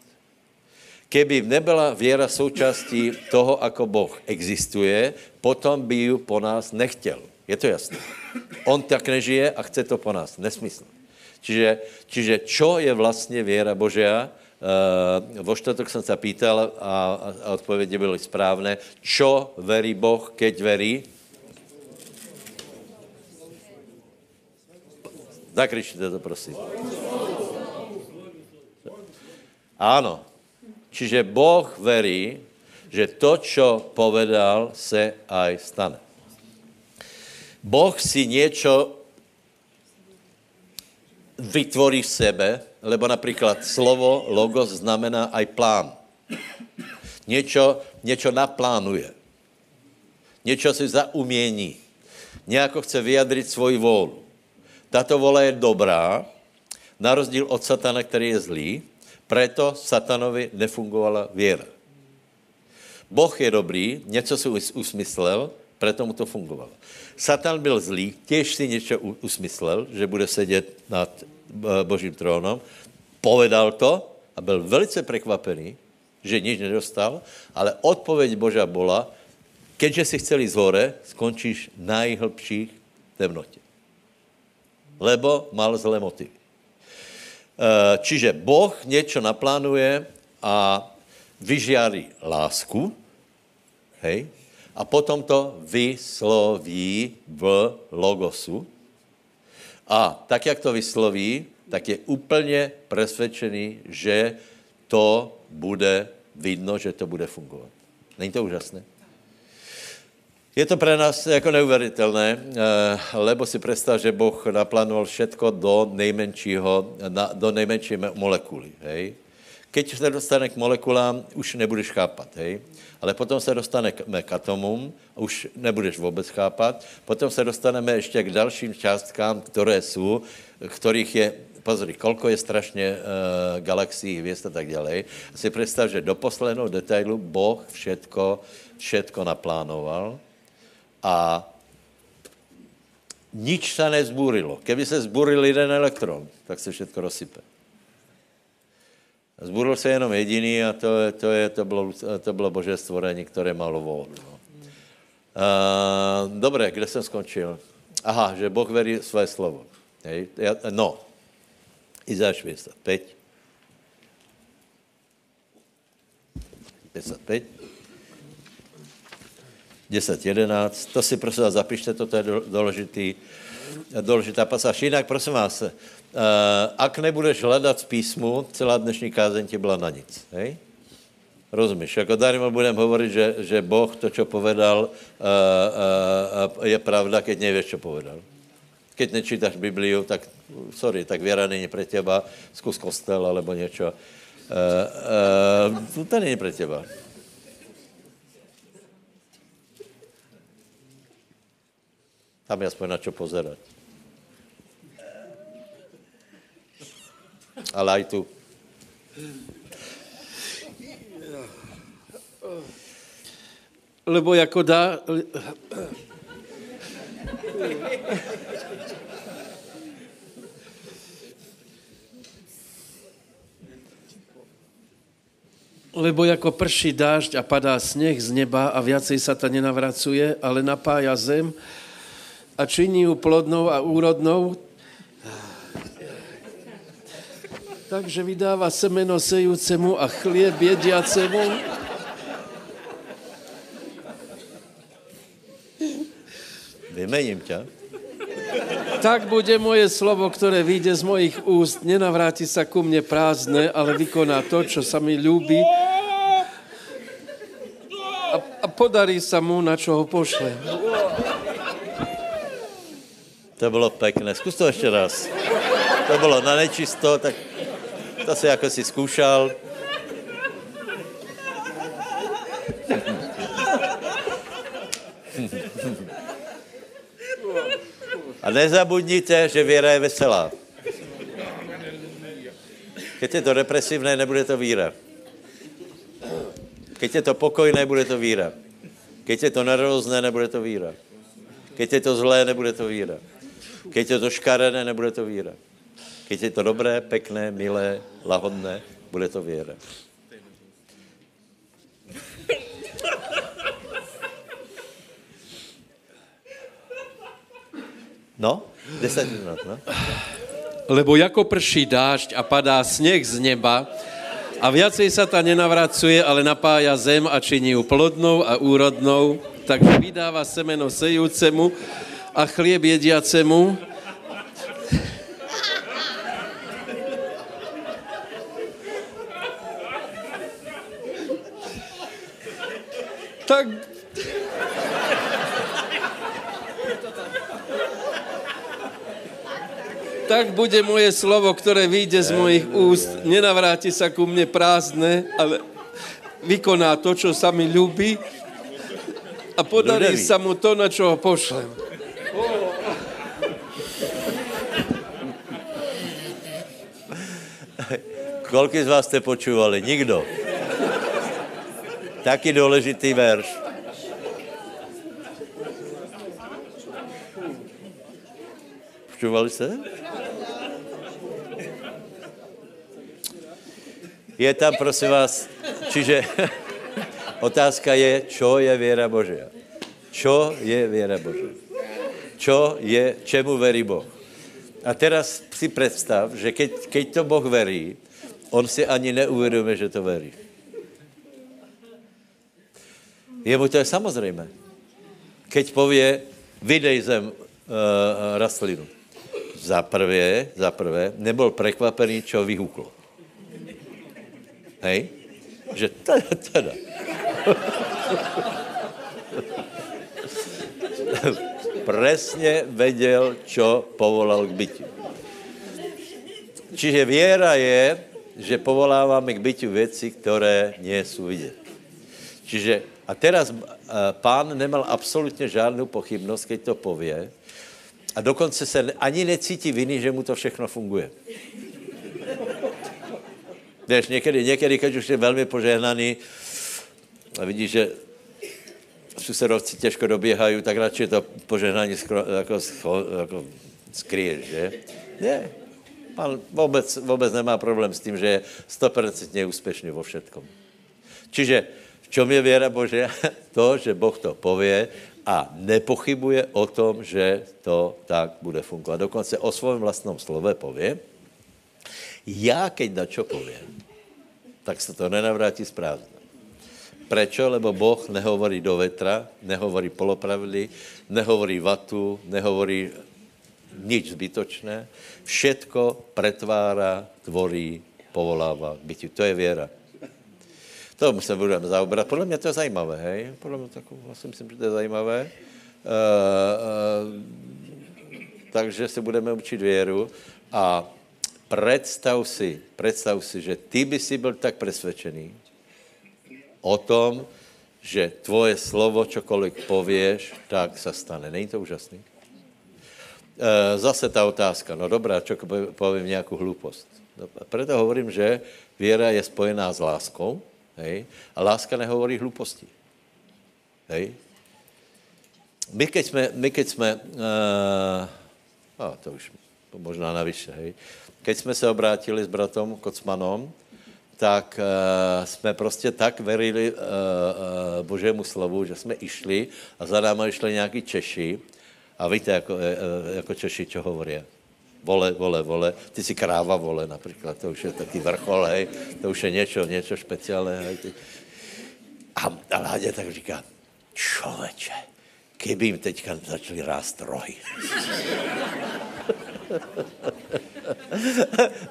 Keby nebyla věra součástí toho, ako Boh existuje, potom by ju po nás nechtěl. Je to jasné. On tak nežije a chce to po nás. Nesmysl. Čiže, čiže čo je vlastně věra Božia? Uh, vo štotok jsem se pýtal a, a odpovědi byly správné. Čo verí Boh, keď verí? Zakričte to, prosím. Áno. Čiže Boh verí, že to, čo povedal, se aj stane. Boh si niečo vytvorí v sebe, lebo napríklad slovo, logos znamená aj plán. Niečo, niečo naplánuje. Niečo si zaumiení. Nejako chce vyjadriť svoji vôľu. Tato vola je dobrá, na rozdíl od satana, který je zlý, preto satanovi nefungovala věra. Boh je dobrý, něco si usmyslel, preto mu to fungovalo. Satan byl zlý, těž si něco usmyslel, že bude sedět nad eh, božím trónom, povedal to a byl velice překvapený, že nič nedostal, ale odpověď Boža bola, keďže si chceli z hore, skončíš v najhlbších temnotě. Lebo mal zlé motivy. Eh, čiže Boh něco naplánuje a vyžiarí lásku, hej, a potom to vysloví v logosu. A tak, jak to vysloví, tak je úplně presvědčený, že to bude vidno, že to bude fungovat. Není to úžasné? Je to pro nás jako neuvěřitelné, eh, lebo si představ, že Boh naplánoval všetko do nejmenšího, do nejmenší molekuly, hej? Keď se dostane k molekulám, už nebudeš chápat, hej? Ale potom se dostaneme k atomům, už nebudeš vůbec chápat. Potom se dostaneme ještě k dalším částkám, které jsou, kterých je pozri, kolko je strašně uh, galaxií, hvězd a tak dále. Si představ, že do posledního detailu Boh všetko, všetko naplánoval a nič se nezbúrilo. Keby se zbúril jeden elektron, tak se všetko rozsype. Zbúril se jenom jediný a to, je, to, je, to, bylo, to bylo bože stvorení, které malo vodu. No. Uh, dobré, kde jsem skončil? Aha, že Boh verí své slovo. Hej? No, Izáš 55. 55. 10, 11. To si prosím vás zapište, toto je důležitý, důležitá pasáž. Jinak prosím vás, uh, ak nebudeš hledat v písmu, celá dnešní kázeň ti byla na nic. Hej? Rozumíš? Jako darmo budem hovorit, že, že Boh to, co povedal, uh, uh, je pravda, keď nevíš, co povedal. Keď nečítaš Bibliu, tak sorry, tak věra není pre teba, zkus kostel alebo něco. Uh, uh, to není pre teba. Tam je aspoň na čo pozerať. Ale aj tu. Lebo jako dá... Lebo jako prší dážď a padá sněh z neba a viacej sa ta nenavracuje, ale napája zem a činí ju plodnou a úrodnou, takže vydává semeno sejúcemu a chlieb jediacemu. Vymením ťa. Tak bude moje slovo, ktoré vyjde z mojich úst, nenavráti sa ku mne prázdne, ale vykoná to, čo sa mi ľúbi a, a podarí sa mu, na čo ho pošle. To bylo pekné. Zkus to ještě raz. To bylo na nečisto, tak to si jako si zkoušel. A nezabudnite, že věra je veselá. Keď je to depresivné, nebude to víra. Keď je to pokojné, bude to víra. Keď je to nervózné, nebude to víra. Keď je to zlé, nebude to víra. Keď je to škarené, nebude to víra. Keď je to dobré, pekné, milé, lahodné, bude to věra. No, 10 minut, no. Lebo jako prší dážď a padá sněh z neba a viacej sa ta nenavracuje, ale napája zem a činí ju plodnou a úrodnou, takže vydává semeno sejúcemu a chlieb jediacemu. Tak tak bude moje slovo, ktoré vyjde z mojich úst. Nenavráti sa ku mne prázdne, ale vykoná to, čo sa mi ľúbi a podarí sa mu to, na čo ho pošlem. Kolik z vás jste počúvali? Nikdo. Taky důležitý verš. Počúvali jste? Je tam, prosím vás, čiže (laughs) otázka je, čo je věra Božia. Čo je věra Božia? Čo je, čemu verí Boh? A teraz si představ, že keď, keď to Boh verí, on si ani neuvědomuje, že to verí. Jemu to je samozřejmé. Keď pově, vydej zem uh, rastlinu. Za prvé, za prvé, nebyl překvapený, čo vyhuklo. Hej? Že teda, (laughs) teda. Presně věděl, čo povolal k bytí. Čiže věra je, že povoláváme k bytiu věci, které nie jsou vidět. Čiže a teraz uh, pán nemal absolutně žádnou pochybnost, keď to pově, a dokonce se ani necítí viny, že mu to všechno funguje. Víš, někdy, někdy, když už je velmi požehnaný a vidíš, že susedovci těžko doběhají, tak radši to požehnání skro, jako, jako skryješ, že? Ne. Pán vůbec, vůbec nemá problém s tím, že je stopercentně úspěšný vo všetkom. Čiže v čom je věra Božia? (laughs) To, že Boh to pově a nepochybuje o tom, že to tak bude fungovat. Dokonce o svém vlastnom slove pově, já keď na čo povím, tak se to nenavrátí z prázdna. Prečo? Lebo Boh nehovorí do vetra, nehovorí polopravdy, nehovorí vatu, nehovorí nič zbytočné. Všetko pretvára, tvorí, povolává k bytiu. To je věra. To se budeme zaobrat. Podle mě to je zajímavé, hej? Podle mě to, si myslím, že to je zajímavé. Uh, uh, takže se budeme učit věru a představ si, představ si, že ty by si byl tak přesvědčený o tom, že tvoje slovo, čokoliv pověš, tak se stane. Není to úžasný? E, zase ta otázka, no dobrá, čo povím nějakou hloupost. No, proto hovorím, že věra je spojená s láskou, hej, a láska nehovorí hlouposti. Hej. My keď jsme, my keď jsme uh, a to už možná navyše, hej, keď jsme se obrátili s bratom Kocmanom, tak uh, jsme prostě tak verili uh, uh, Božému slovu, že jsme išli a za náma išli nějaký Češi a víte, jako, uh, jako Češi, čo hovorí. Vole, vole, vole. Ty si kráva vole například, to už je taký vrchol, hej. To už je něco, něco špeciálné, hej. A, a Láďa tak říká, člověče, kdyby jim teďka začali rást rohy. (laughs)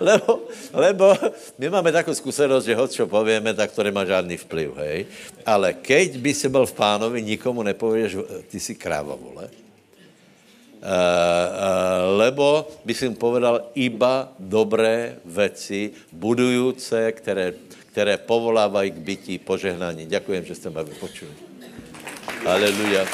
lebo, lebo my máme takovou zkušenost, že hoď, čo povieme, tak to nemá žádný vplyv, hej. Ale keď by si byl v pánovi, nikomu nepověš, ty si kráva, vole. Uh, uh, lebo by mu povedal iba dobré věci, budujúce, které, které povolávají k bytí, požehnání. Děkujem, že jste mě vypočuli. Aleluja.